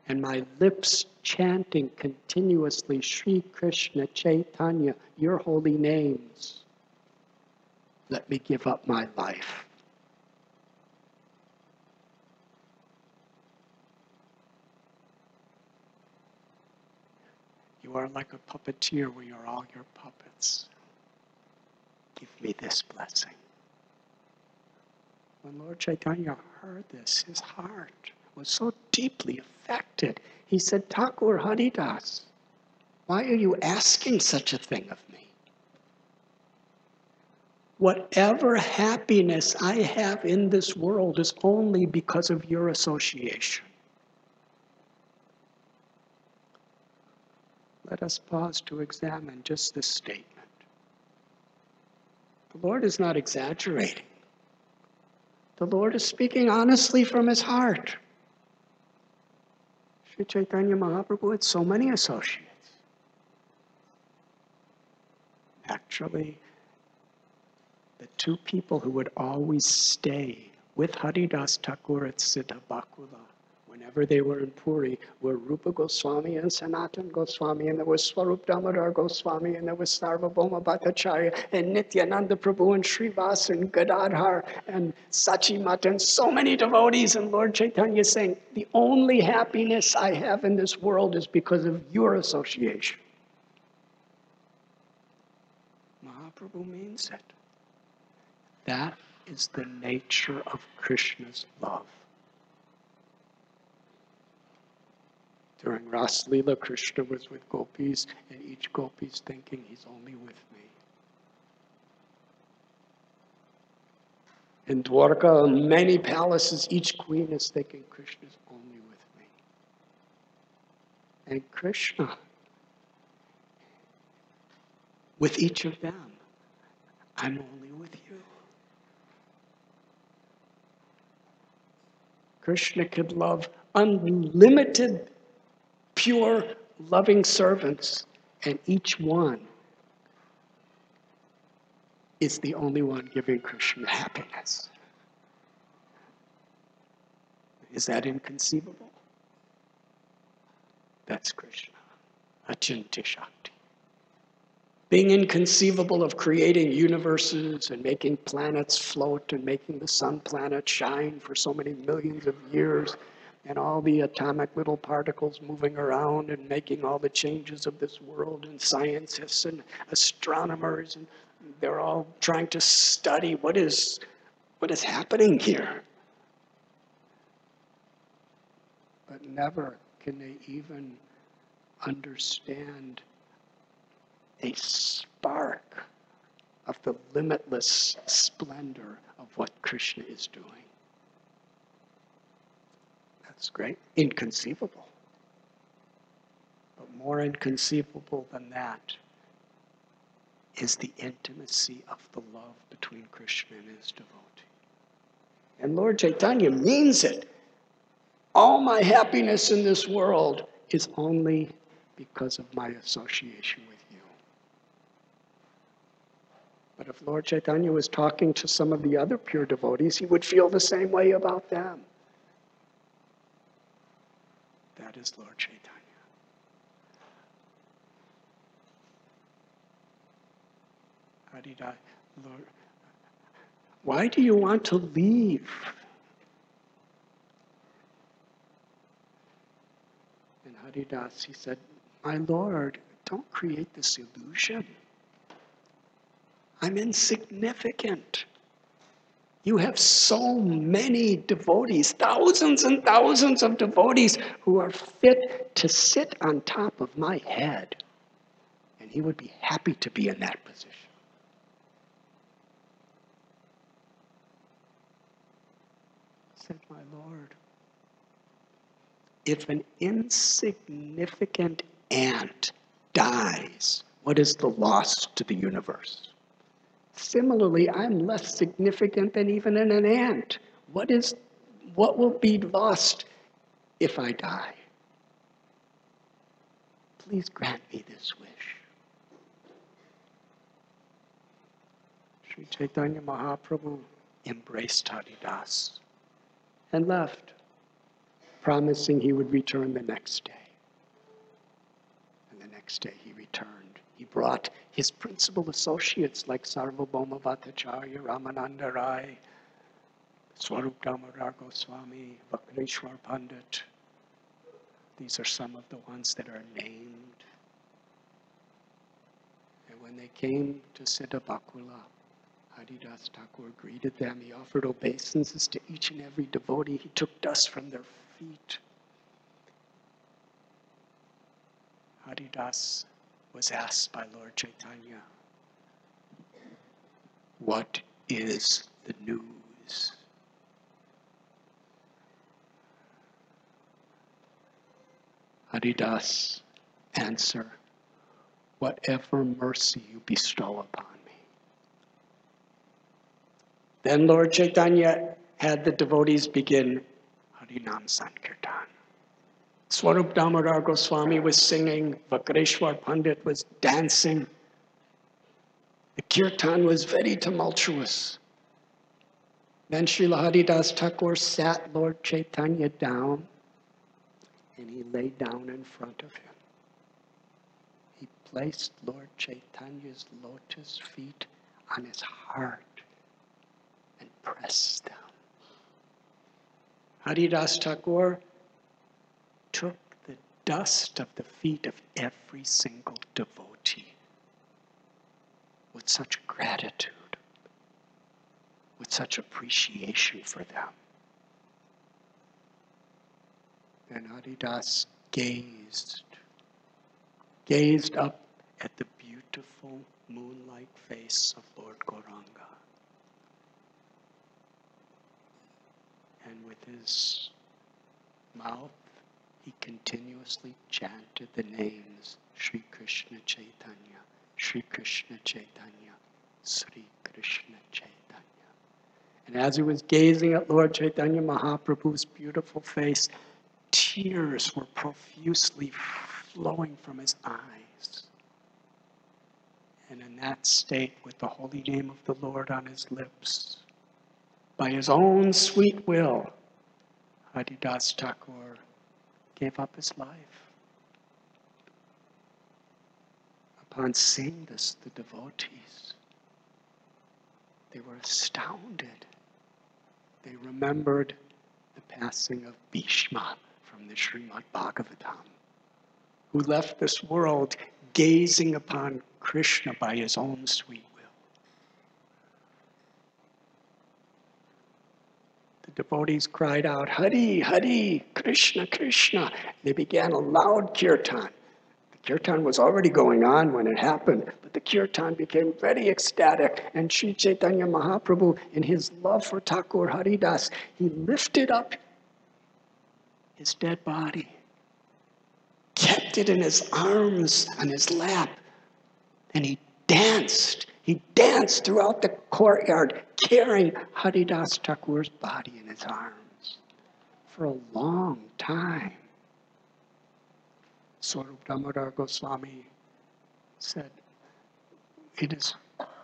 and my lips chanting continuously Sri Krishna Chaitanya, your holy names. Let me give up my life. You are like a puppeteer, we are all your puppets give me this blessing. When Lord Chaitanya heard this, his heart was so deeply affected. He said, Thakur Haridas, why are you asking such a thing of me? Whatever happiness I have in this world is only because of your association. Let us pause to examine just this statement. The Lord is not exaggerating. The Lord is speaking honestly from his heart. Sri Chaitanya Mahaprabhu had so many associates. Actually, the two people who would always stay with Haridas Thakur at Siddha Bakula whenever they were in Puri were Rupa Goswami and Sanatan Goswami, and there was Swarup Damodar Goswami, and there was Sarvabhauma Bhattacharya, and Nityananda Prabhu, and Srivas, and Gadadhar, and Sachimat, and so many devotees. And Lord Chaitanya saying, The only happiness I have in this world is because of your association. Mahaprabhu means it. That is the nature of Krishna's love. During Ras Lila, Krishna was with gopis, and each gopi is thinking, He's only with me. In Dwarka, many palaces, each queen is thinking, Krishna's only with me. And Krishna, with each of them, I'm only with you. Krishna could love unlimited pure, loving servants, and each one is the only one giving Krishna happiness. Is that inconceivable? That's Krishna, Achintya Shakti. Being inconceivable of creating universes and making planets float and making the sun planet shine for so many millions of years and all the atomic little particles moving around and making all the changes of this world and scientists and astronomers and they're all trying to study what is what is happening here but never can they even understand a spark of the limitless splendor of what Krishna is doing. That's great. Inconceivable. But more inconceivable than that is the intimacy of the love between Krishna and his devotee. And Lord Chaitanya means it. All my happiness in this world is only because of my association with you. But if Lord Chaitanya was talking to some of the other pure devotees, he would feel the same way about them. That is Lord Chaitanya. How did I, Lord? Why do you want to leave? And Haridas, he said, My Lord, don't create this illusion. I'm insignificant. You have so many devotees, thousands and thousands of devotees who are fit to sit on top of my head. And he would be happy to be in that position. Said my Lord, if an insignificant ant dies, what is the loss to the universe? Similarly, I'm less significant than even an ant. What is what will be lost if I die? Please grant me this wish. Sri Chaitanya Mahaprabhu embraced Haridas and left, promising he would return the next day. And the next day he returned. He brought his principal associates like Sarvabhauma Bhattacharya, Ramananda Rai, Swarup Damodar Goswami, Vakreshwar Pandit. These are some of the ones that are named. And when they came to Siddha Bakula, Haridas Thakur greeted them. He offered obeisances to each and every devotee. He took dust from their feet. Haridas was asked by Lord Chaitanya, What is the news? Haridas answer, Whatever mercy you bestow upon me. Then Lord Chaitanya had the devotees begin Harinam Sankirtan. Swarup Damodar Goswami was singing, Vakreshwar Pandit was dancing. The kirtan was very tumultuous. Then Srila Haridas Thakur sat Lord Chaitanya down and he lay down in front of him. He placed Lord Chaitanya's lotus feet on his heart and pressed them. Haridas Thakur took the dust of the feet of every single devotee with such gratitude, with such appreciation for them. And Haridas gazed, gazed up at the beautiful moonlight face of Lord Gauranga. And with his mouth, he continuously chanted the names Sri Krishna Chaitanya, Sri Krishna Chaitanya, Sri Krishna Chaitanya. And as he was gazing at Lord Chaitanya Mahaprabhu's beautiful face, tears were profusely flowing from his eyes. And in that state, with the holy name of the Lord on his lips, by his own sweet will, Haridas Thakur gave up his life. Upon seeing this, the devotees, they were astounded. They remembered the passing of Bhishma from the Srimad Bhagavatam, who left this world gazing upon Krishna by his own sweet will. The devotees cried out, Hari, Hari, Krishna, Krishna. They began a loud kirtan. The kirtan was already going on when it happened, but the kirtan became very ecstatic. And Sri Chaitanya Mahaprabhu, in his love for Thakur Haridas, he lifted up his dead body, kept it in his arms on his lap, and he danced. He danced throughout the courtyard, carrying Haridas Thakur's body in his arms for a long time. Swarup Damodar Goswami said, It is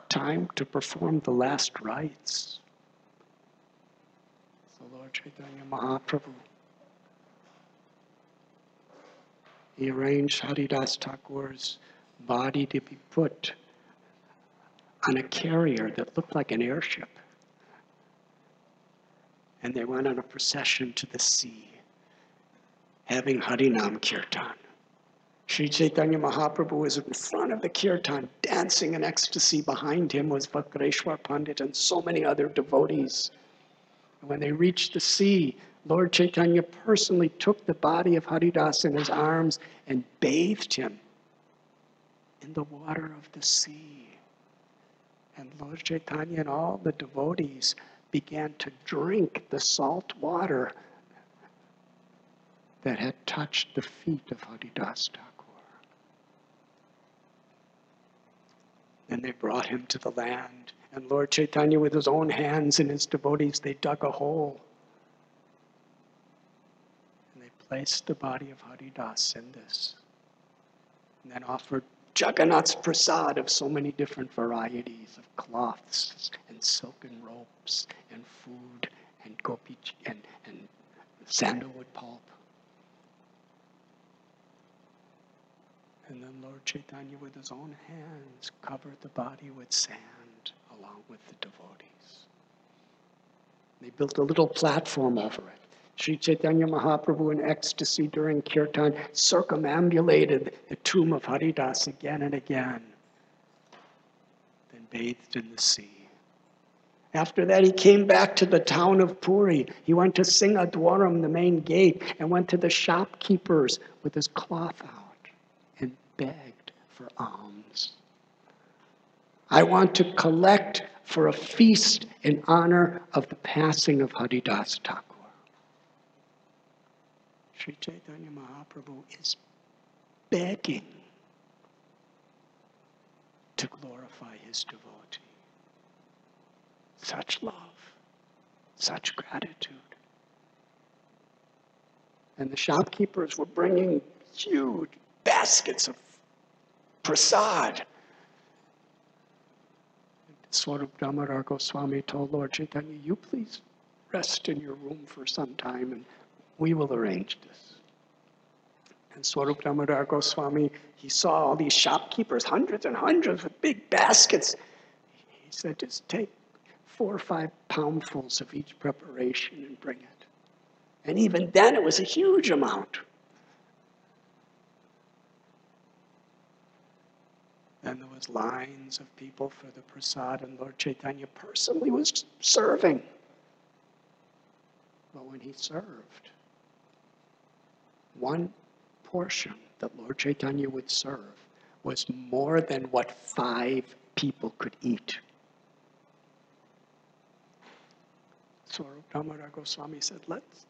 time to perform the last rites. So Lord Chaitanya Mahaprabhu he arranged Haridas Thakur's body to be put on a carrier that looked like an airship. And they went on a procession to the sea, having Harinam Kirtan. Sri Chaitanya Mahaprabhu was in front of the kirtan, dancing in ecstasy. Behind him was Vakreshwar Pandit and so many other devotees. And when they reached the sea, Lord Chaitanya personally took the body of Haridas in his arms and bathed him in the water of the sea. And Lord Chaitanya and all the devotees began to drink the salt water that had touched the feet of Haridas Thakur. Then they brought him to the land, and Lord Chaitanya, with his own hands and his devotees, they dug a hole. And they placed the body of Haridas in this, and then offered Jagannath's prasad of so many different varieties of cloths and silken ropes and food and gopi and, and sandalwood pulp. And then Lord Chaitanya, with his own hands, covered the body with sand along with the devotees. They built a little platform over it. Sri Chaitanya Mahaprabhu in ecstasy during kirtan circumambulated the tomb of Haridas again and again, then bathed in the sea. After that, he came back to the town of Puri. He went to Singadwaram, the main gate, and went to the shopkeepers with his cloth out and begged for alms. I want to collect for a feast in honor of the passing of Haridas Thakur. Sri Chaitanya Mahaprabhu is begging to glorify his devotee. Such love, such gratitude. And the shopkeepers were bringing huge baskets of prasad. Swarup Damodar Goswami told Lord Chaitanya, you please rest in your room for some time and we will arrange this. And Swarup Damodar Goswami, he saw all these shopkeepers, hundreds and hundreds with big baskets. He said, just take four or five poundfuls of each preparation and bring it. And even then, it was a huge amount. Then there was lines of people for the prasad, and Lord Chaitanya personally was serving. But when he served, one portion that Lord Chaitanya would serve was more than what five people could eat. Swarup Damodar Goswami said, Let's,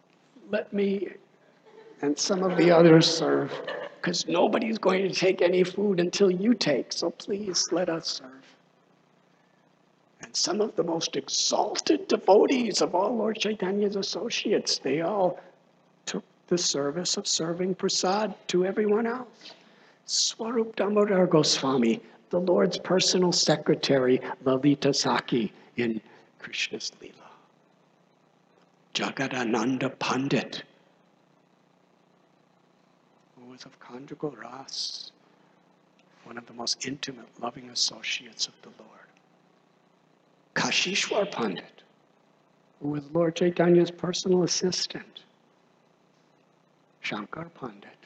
let me and some of the others serve, because nobody's going to take any food until you take, so please let us serve. And some of the most exalted devotees of all Lord Chaitanya's associates, they all the service of serving prasad to everyone else. Swarup Damodar Goswami, the Lord's personal secretary, Lalita Sakhi in Krishna's Leela. Jagadananda Pandit, who was of conjugal ras, one of the most intimate, loving associates of the Lord. Kashishwar Pandit, who was Lord Chaitanya's personal assistant. Shankar Pandit,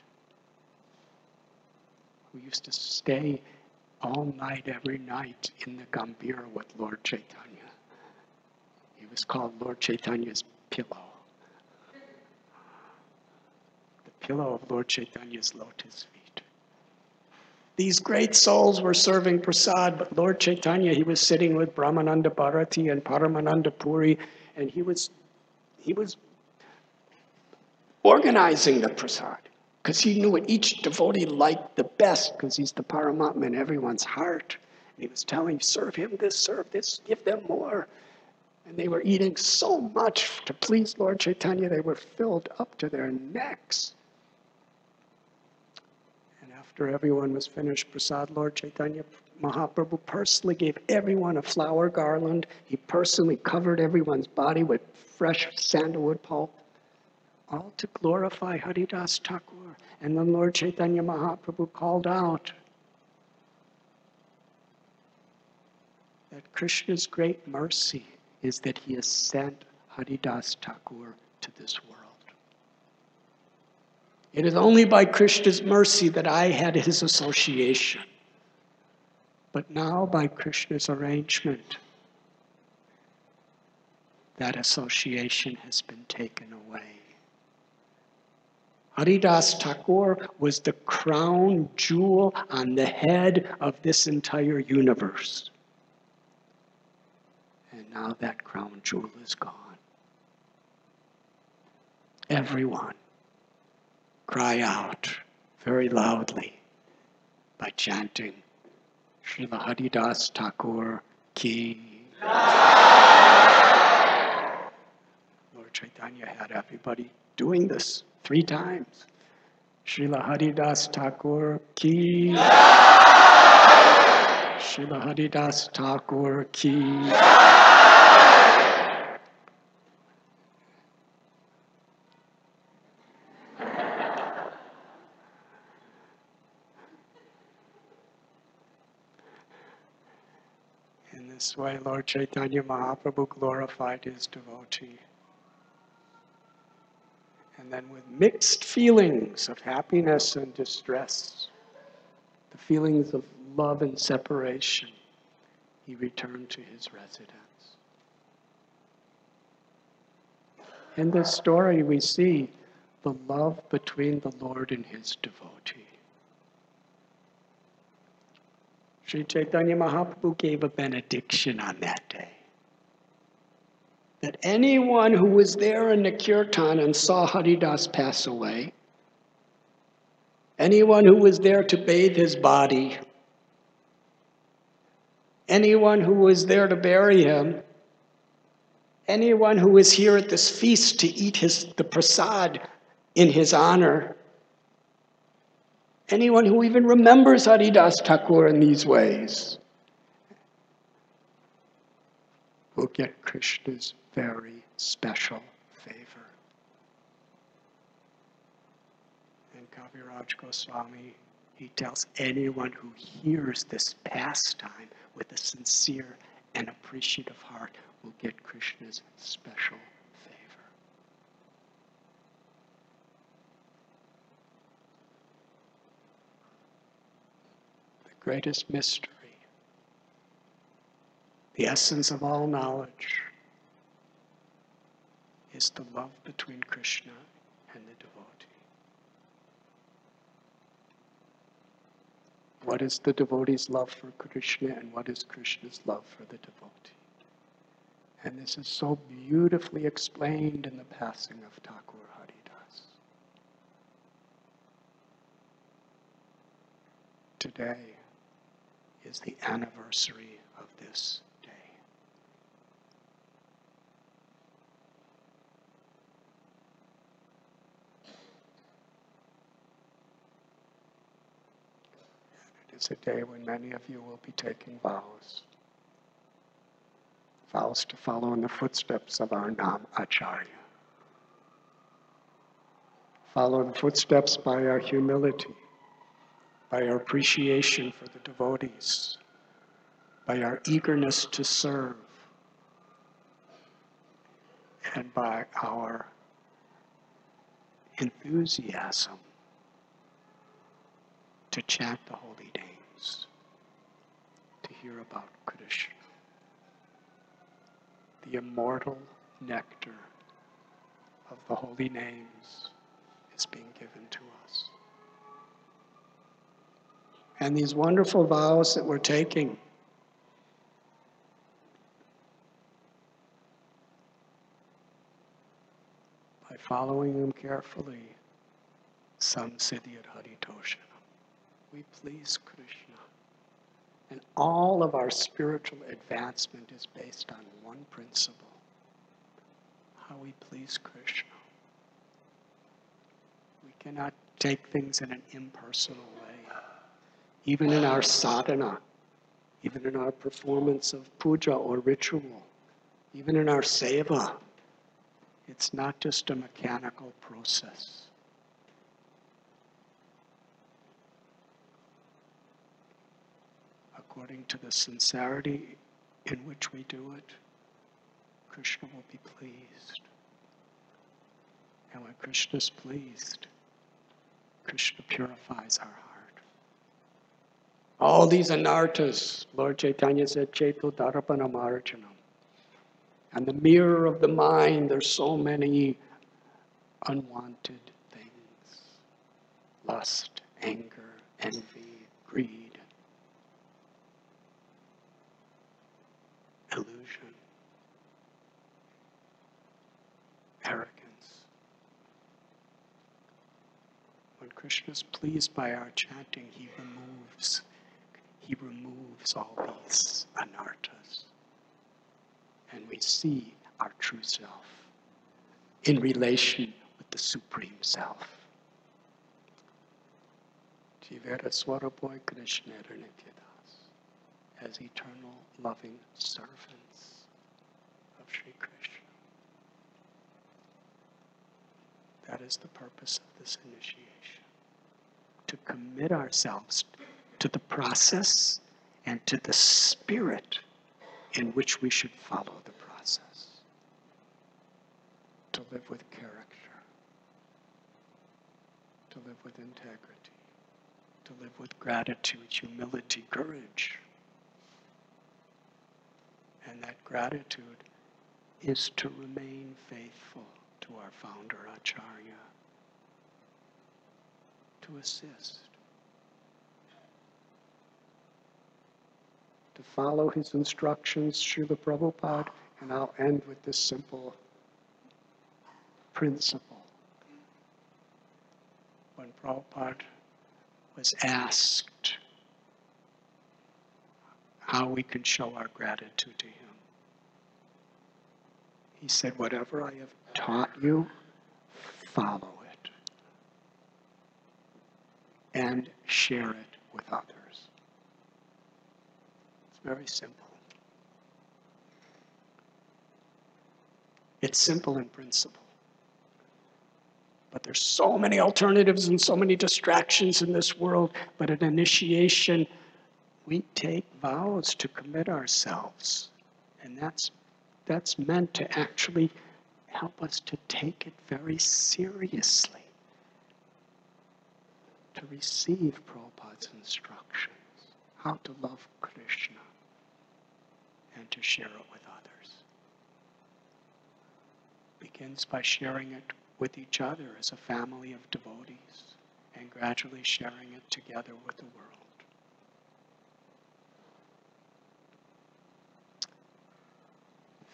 who used to stay all night, every night in the Gambhir with Lord Chaitanya. He was called Lord Chaitanya's pillow. The pillow of Lord Chaitanya's lotus feet. These great souls were serving prasad, but Lord Chaitanya, he was sitting with Brahmananda Bharati and Paramananda Puri, and he was, he was organizing the prasad because he knew what each devotee liked the best because he's the Paramatma in everyone's heart. And he was telling, serve him this, serve this, give them more. And they were eating so much to please Lord Chaitanya, they were filled up to their necks. And after everyone was finished, Prasad, Lord Chaitanya Mahaprabhu personally gave everyone a flower garland. He personally covered everyone's body with fresh sandalwood pulp, all to glorify Haridas Thakur. And then Lord Chaitanya Mahaprabhu called out that Krishna's great mercy is that he has sent Haridas Thakur to this world. It is only by Krishna's mercy that I had his association. But now, by Krishna's arrangement, that association has been taken away. Haridas Thakur was the crown jewel on the head of this entire universe. And now that crown jewel is gone. Everyone, cry out very loudly by chanting Srila Haridas Thakur ki. Lord Chaitanya had everybody doing this three times. Srila Haridas Thakur ki. Srila Haridas Thakur ki. In this way, Lord Chaitanya Mahaprabhu glorified his devotee. And then, with mixed feelings of happiness and distress, the feelings of love and separation, he returned to his residence. In this story, we see the love between the Lord and his devotee. Sri Chaitanya Mahaprabhu gave a benediction on that day. That anyone who was there in the kirtan and saw Haridas pass away, anyone who was there to bathe his body, anyone who was there to bury him, anyone who was here at this feast to eat his, the prasad in his honor, anyone who even remembers Haridas Thakur in these ways. will get Krishna's very special favor. And Kaviraj Goswami, he tells anyone who hears this pastime with a sincere and appreciative heart will get Krishna's special favor. The greatest mystery, the essence of all knowledge, is the love between Krishna and the devotee. What is the devotee's love for Krishna and what is Krishna's love for the devotee? And this is so beautifully explained in the passing of Thakur Haridas. Today is the anniversary of this day. It is a day when many of you will be taking vows vows to follow in the footsteps of our Nam Acharya. Follow the footsteps by our humility, by our appreciation for the devotees, by our eagerness to serve, and by our enthusiasm to chant the holy to hear about Krishna the immortal nectar of the holy names is being given to us. And these wonderful vows that we're taking. By following them carefully, some siddhyat haritoshanam. We please Krishna. And all of our spiritual advancement is based on one principle how we please Krishna. We cannot take things in an impersonal way. Even in our sadhana, even in our performance of puja or ritual, even in our seva, it's not just a mechanical process. According to the sincerity in which we do it, Krishna will be pleased. And when Krishna is pleased, Krishna purifies our heart. All these anarthas, Lord Chaitanya said, Cheto Darpana Marjanam. And the mirror of the mind, there's so many unwanted things lust, anger, envy, greed illusion, arrogance. When Krishna is pleased by our chanting, he removes, he removes all these anarthas. And we see our true self in relation with the Supreme Self. Jivera Swaraboy Krishna as eternal loving servants of Sri Krishna. That is the purpose of this initiation. To commit ourselves to the process and to the spirit in which we should follow the process. To live with character, to live with integrity, to live with gratitude, humility, courage. And that gratitude is to remain faithful to our founder Acharya, to assist, to follow his instructions, Srila Prabhupada, and I'll end with this simple principle. When Prabhupada was asked how we can show our gratitude to Him. He said, Whatever I have taught you, follow it and share it with others. It's very simple. It's simple in principle. But there's so many alternatives and so many distractions in this world. But an initiation, we take vows to commit ourselves. And that's, that's meant to actually help us to take it very seriously, to receive Prabhupada's instructions, how to love Krishna, and to share it with others. Begins by sharing it with each other as a family of devotees and gradually sharing it together with the world.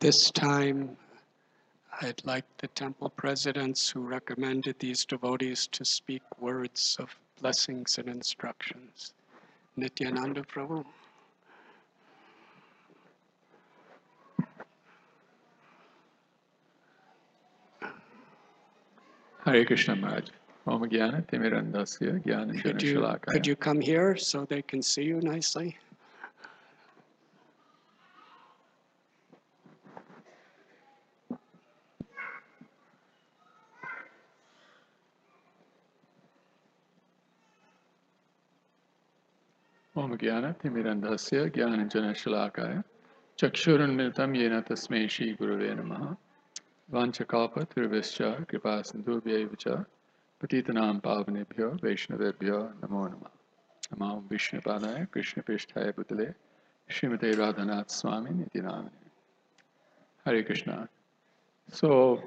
This time, I'd like the temple presidents who recommended these devotees to speak words of blessings and instructions. Nityananda Prabhu. Hare Krishna Maharaj. Om Gyana Timirandasya Could could you come here so they can see you nicely? तिमिरन्धस्य ज्ञानञ्जनशलाकाय चक्षुरुन्मिलितं येन तस्मै श्रीगुरवे नमः वाञ्छकापतिर्विश्च कृपासिन्धुभ्यैव च पतितनां पावनेभ्यो वैष्णवेभ्यो नमो नमः नमो विष्णुपादाय कृष्णपृष्ठाय बुतले श्रीमते Radhanath Swami Niti Namini. Hare Krishna. So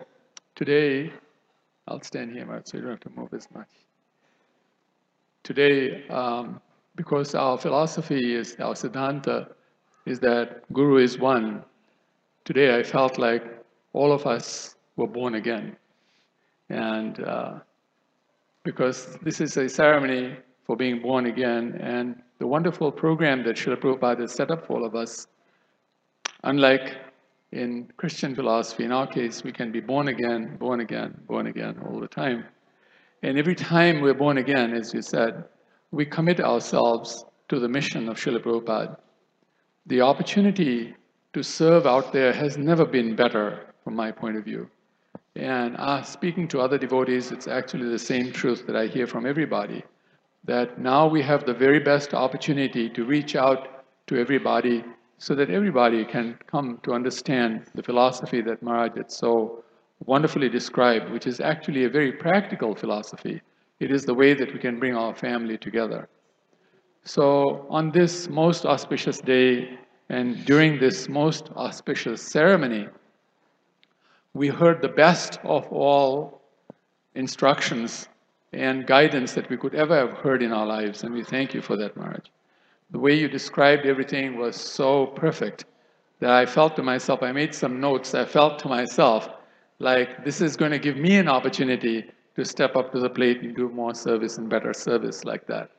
today, I'll stand here, so you don't have to move as much. Today, um, because our philosophy is, our Siddhanta is that Guru is one. Today I felt like all of us were born again. And uh, because this is a ceremony for being born again, and the wonderful program that Srila Prabhupada set up for all of us, unlike in Christian philosophy, in our case, we can be born again, born again, born again all the time. And every time we're born again, as you said, we commit ourselves to the mission of Srila Prabhupada. The opportunity to serve out there has never been better from my point of view. And uh, speaking to other devotees, it's actually the same truth that I hear from everybody that now we have the very best opportunity to reach out to everybody so that everybody can come to understand the philosophy that Maharaj had so wonderfully described, which is actually a very practical philosophy. It is the way that we can bring our family together. So, on this most auspicious day and during this most auspicious ceremony, we heard the best of all instructions and guidance that we could ever have heard in our lives, and we thank you for that, Maharaj. The way you described everything was so perfect that I felt to myself, I made some notes, I felt to myself like this is going to give me an opportunity to step up to the plate and do more service and better service like that.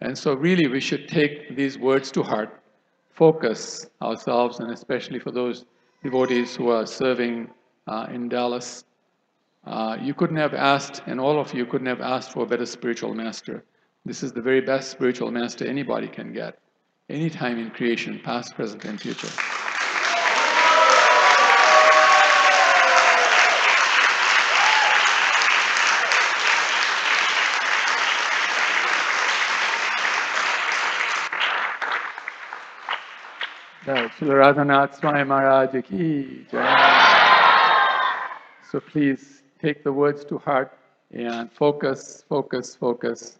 And so really we should take these words to heart, focus ourselves, and especially for those devotees who are serving uh, in Dallas. Uh, you couldn't have asked, and all of you couldn't have asked for a better spiritual master. This is the very best spiritual master anybody can get, anytime in creation, past, present, and future. Radhanath Swami Maharaj ki So please take the words to heart and focus, focus, focus.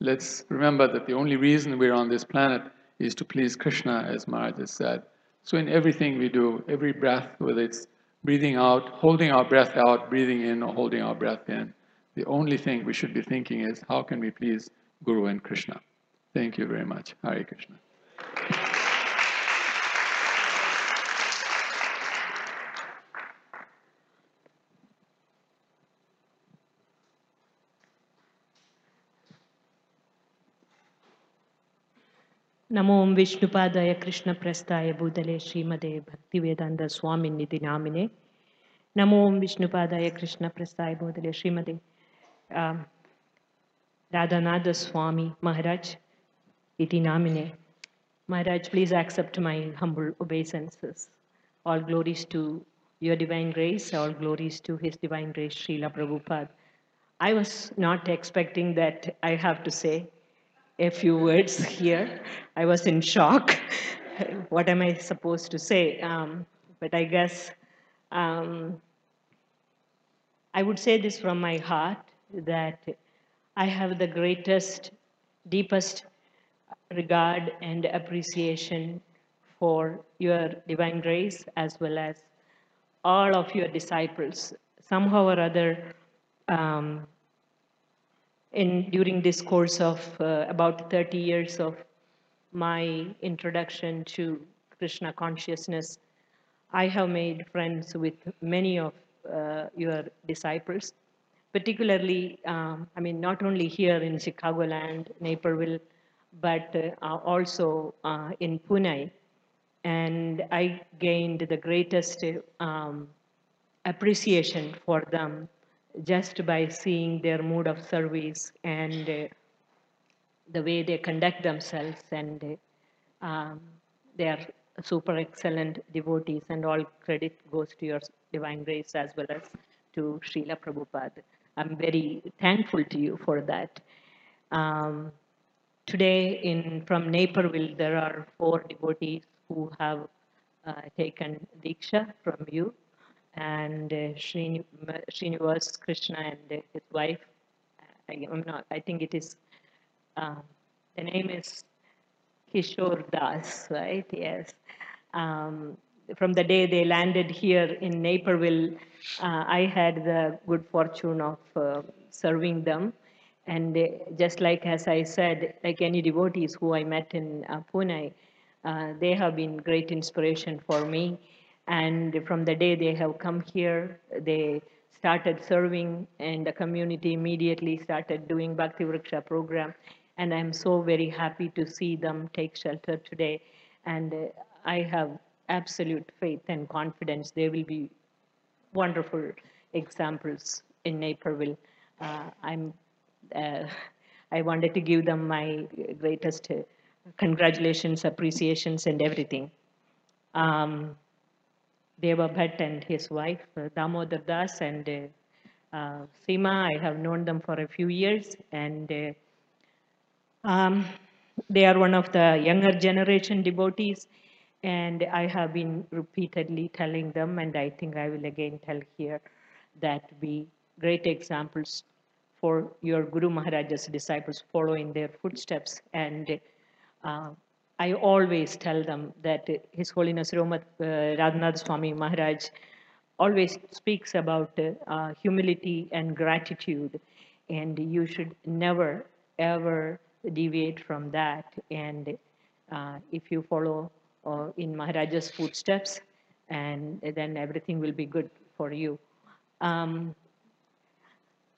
Let's remember that the only reason we're on this planet is to please Krishna, as Maharaj has said. So in everything we do, every breath, whether it's breathing out, holding our breath out, breathing in, or holding our breath in. The only thing we should be thinking is how can we please Guru and Krishna? Thank you very much. Hare Krishna. Namo Vishnupadaya Krishna Presthaya Bhutale Srimade Bhaktivedanta Swami Nidhi Namine. Namo Vishnupadaya Krishna Presthaya Bhutale Srimade Radhanada Swami Maharaj Iti Maharaj, please accept my humble obeisances. All glories to your divine grace, all glories to his divine grace, Sri Srila Prabhupada. I was not expecting that I have to say a few words here. I was in shock. what am I supposed to say? Um, but I guess um, I would say this from my heart that I have the greatest, deepest regard and appreciation for your divine grace as well as all of your disciples. Somehow or other, um, in during this course of uh, about 30 years of my introduction to Krishna consciousness, I have made friends with many of uh, your disciples, particularly, um, I mean, not only here in Chicagoland, Naperville, but uh, also uh, in Pune. And I gained the greatest um, appreciation for them just by seeing their mood of service and uh, the way they conduct themselves and uh, um, they are super excellent devotees and all credit goes to your divine grace as well as to Srila Prabhupada. I'm very thankful to you for that. Um, today in from Naperville there are four devotees who have uh, taken Diksha from you and uh, Srini, Srinivas Krishna and his wife. I, am not, I think it is, uh, the name is Kishore Das, right? Yes. Um, from the day they landed here in Naperville, uh, I had the good fortune of uh, serving them. And uh, just like as I said, like any devotees who I met in uh, Pune, uh, they have been great inspiration for me. And from the day they have come here, they started serving and the community immediately started doing Bhakti Vriksha program. And I'm so very happy to see them take shelter today. And uh, I have absolute faith and confidence they will be wonderful examples in Naperville. Uh, I'm, uh, I wanted to give them my greatest uh, congratulations, appreciations, and everything. Um, Deva and his wife, uh, Damodar Das and uh, uh, Seema. I have known them for a few years and uh, um, they are one of the younger generation devotees and I have been repeatedly telling them and I think I will again tell here that be great examples for your Guru Maharaj's disciples following their footsteps and uh, I always tell them that His Holiness Romat uh, Radhanath Swami Maharaj always speaks about uh, humility and gratitude, and you should never ever deviate from that. And uh, if you follow uh, in Maharaj's footsteps, and then everything will be good for you. Um,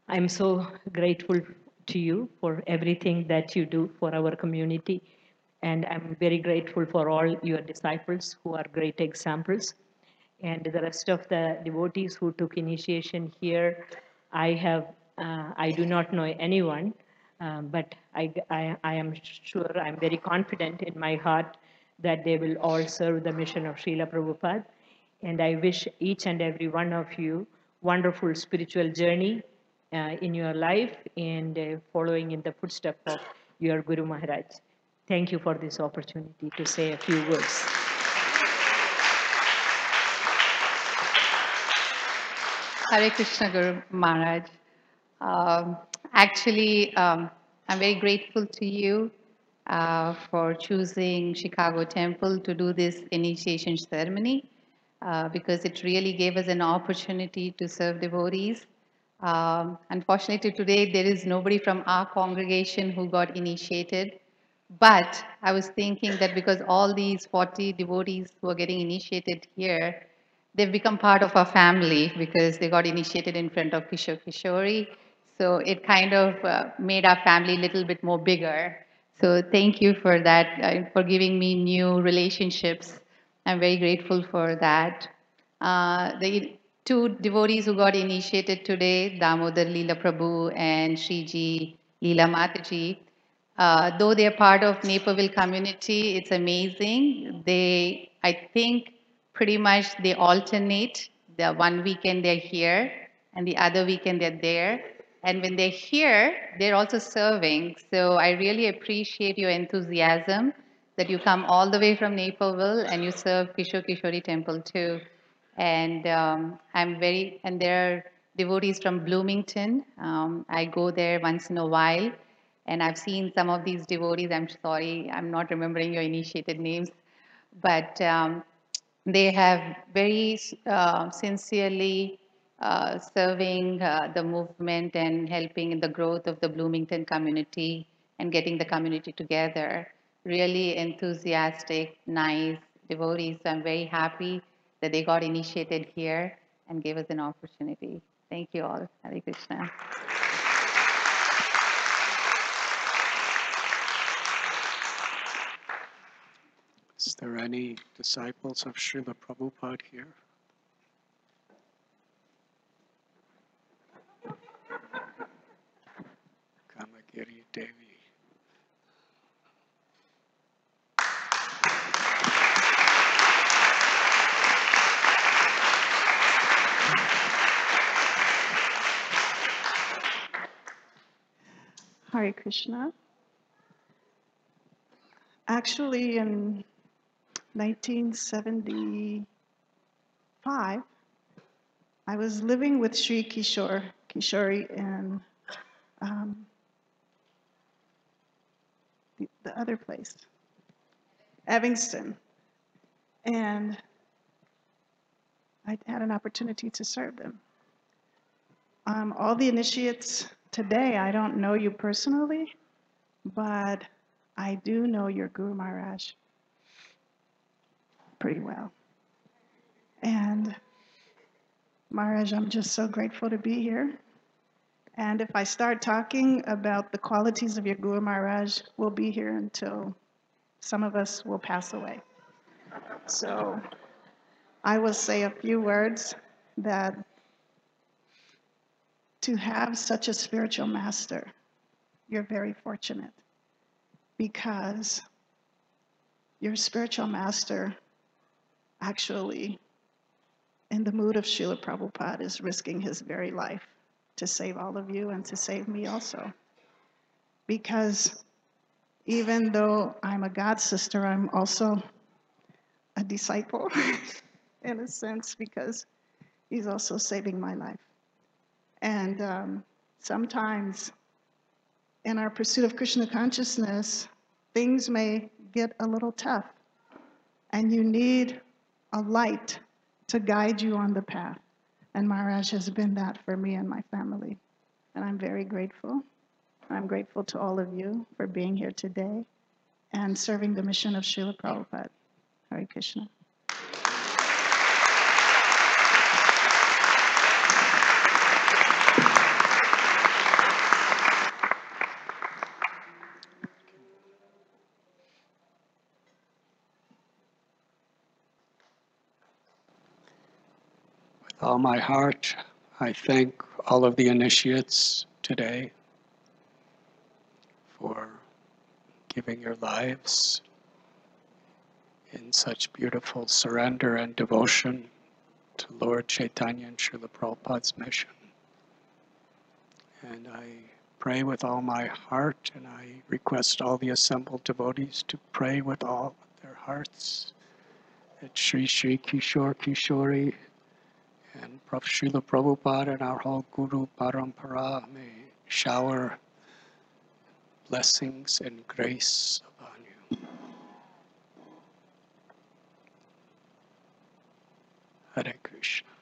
I'm so grateful to you for everything that you do for our community. And I'm very grateful for all your disciples who are great examples. And the rest of the devotees who took initiation here, I have, uh, I do not know anyone, um, but I, I, I am sure, I'm very confident in my heart that they will all serve the mission of Srila Prabhupada. And I wish each and every one of you wonderful spiritual journey uh, in your life and uh, following in the footsteps of your Guru Maharaj. Thank you for this opportunity to say a few words. Hare Krishna Guru Maharaj. Um, actually, um, I'm very grateful to you uh, for choosing Chicago Temple to do this initiation ceremony. uh, because it really gave us an opportunity to serve devotees. Um, unfortunately, today there is nobody from our congregation who got initiated. But I was thinking that because all these 40 devotees who are getting initiated here, they've become part of our family because they got initiated in front of Kishore Kishori. So it kind of uh, made our family a little bit more bigger. So thank you for that, uh, for giving me new relationships. I'm very grateful for that. Uh, the two devotees who got initiated today, Damodar Leela Prabhu and Shriji Leela Mataji, uh, though they're part of Naperville community, it's amazing. They, I think, pretty much they alternate. The one weekend they're here, and the other weekend they're there. And when they're here, they're also serving. So I really appreciate your enthusiasm that you come all the way from Naperville and you serve Kishore Kishori Temple too. And um, I'm very, and there are devotees from Bloomington. Um, I go there once in a while and I've seen some of these devotees. I'm sorry, I'm not remembering your initiated names, but um, they have very uh, sincerely uh, serving uh, the movement and helping in the growth of the Bloomington community and getting the community together. Really enthusiastic, nice devotees. So I'm very happy that they got initiated here and gave us an opportunity. Thank you all. Hare Krishna. Is there any disciples of Srila Prabhupada here? Kamagiri Devi. Hare Krishna. Actually, in 1975, I was living with Sri Kishore Kishori in um, the, the other place, Evanston, and I had an opportunity to serve them. Um, all the initiates today, I don't know you personally, but I do know your Guru Maharaj pretty well. And Maharaj, I'm just so grateful to be here. And if I start talking about the qualities of your Guru Maharaj, we'll be here until some of us will pass away. So I will say a few words that to have such a spiritual master, you're very fortunate because your spiritual master actually, in the mood of Srila Prabhupada, is risking his very life to save all of you and to save me also. Because even though I'm a God sister, I'm also a disciple [LAUGHS] in a sense because he's also saving my life. And um, sometimes in our pursuit of Krishna consciousness, things may get a little tough. And you need a light to guide you on the path. And Maharaj has been that for me and my family. And I'm very grateful. I'm grateful to all of you for being here today and serving the mission of Srila Prabhupada. Hare Krishna. All my heart, I thank all of the initiates today for giving your lives in such beautiful surrender and devotion to Lord Chaitanya and Srila Prabhupada's mission. And I pray with all my heart, and I request all the assembled devotees to pray with all their hearts that Sri Sri Kishore Kishori and. Srila Prabhupada and our whole Guru Parampara may shower blessings and grace upon you. Hare Krishna.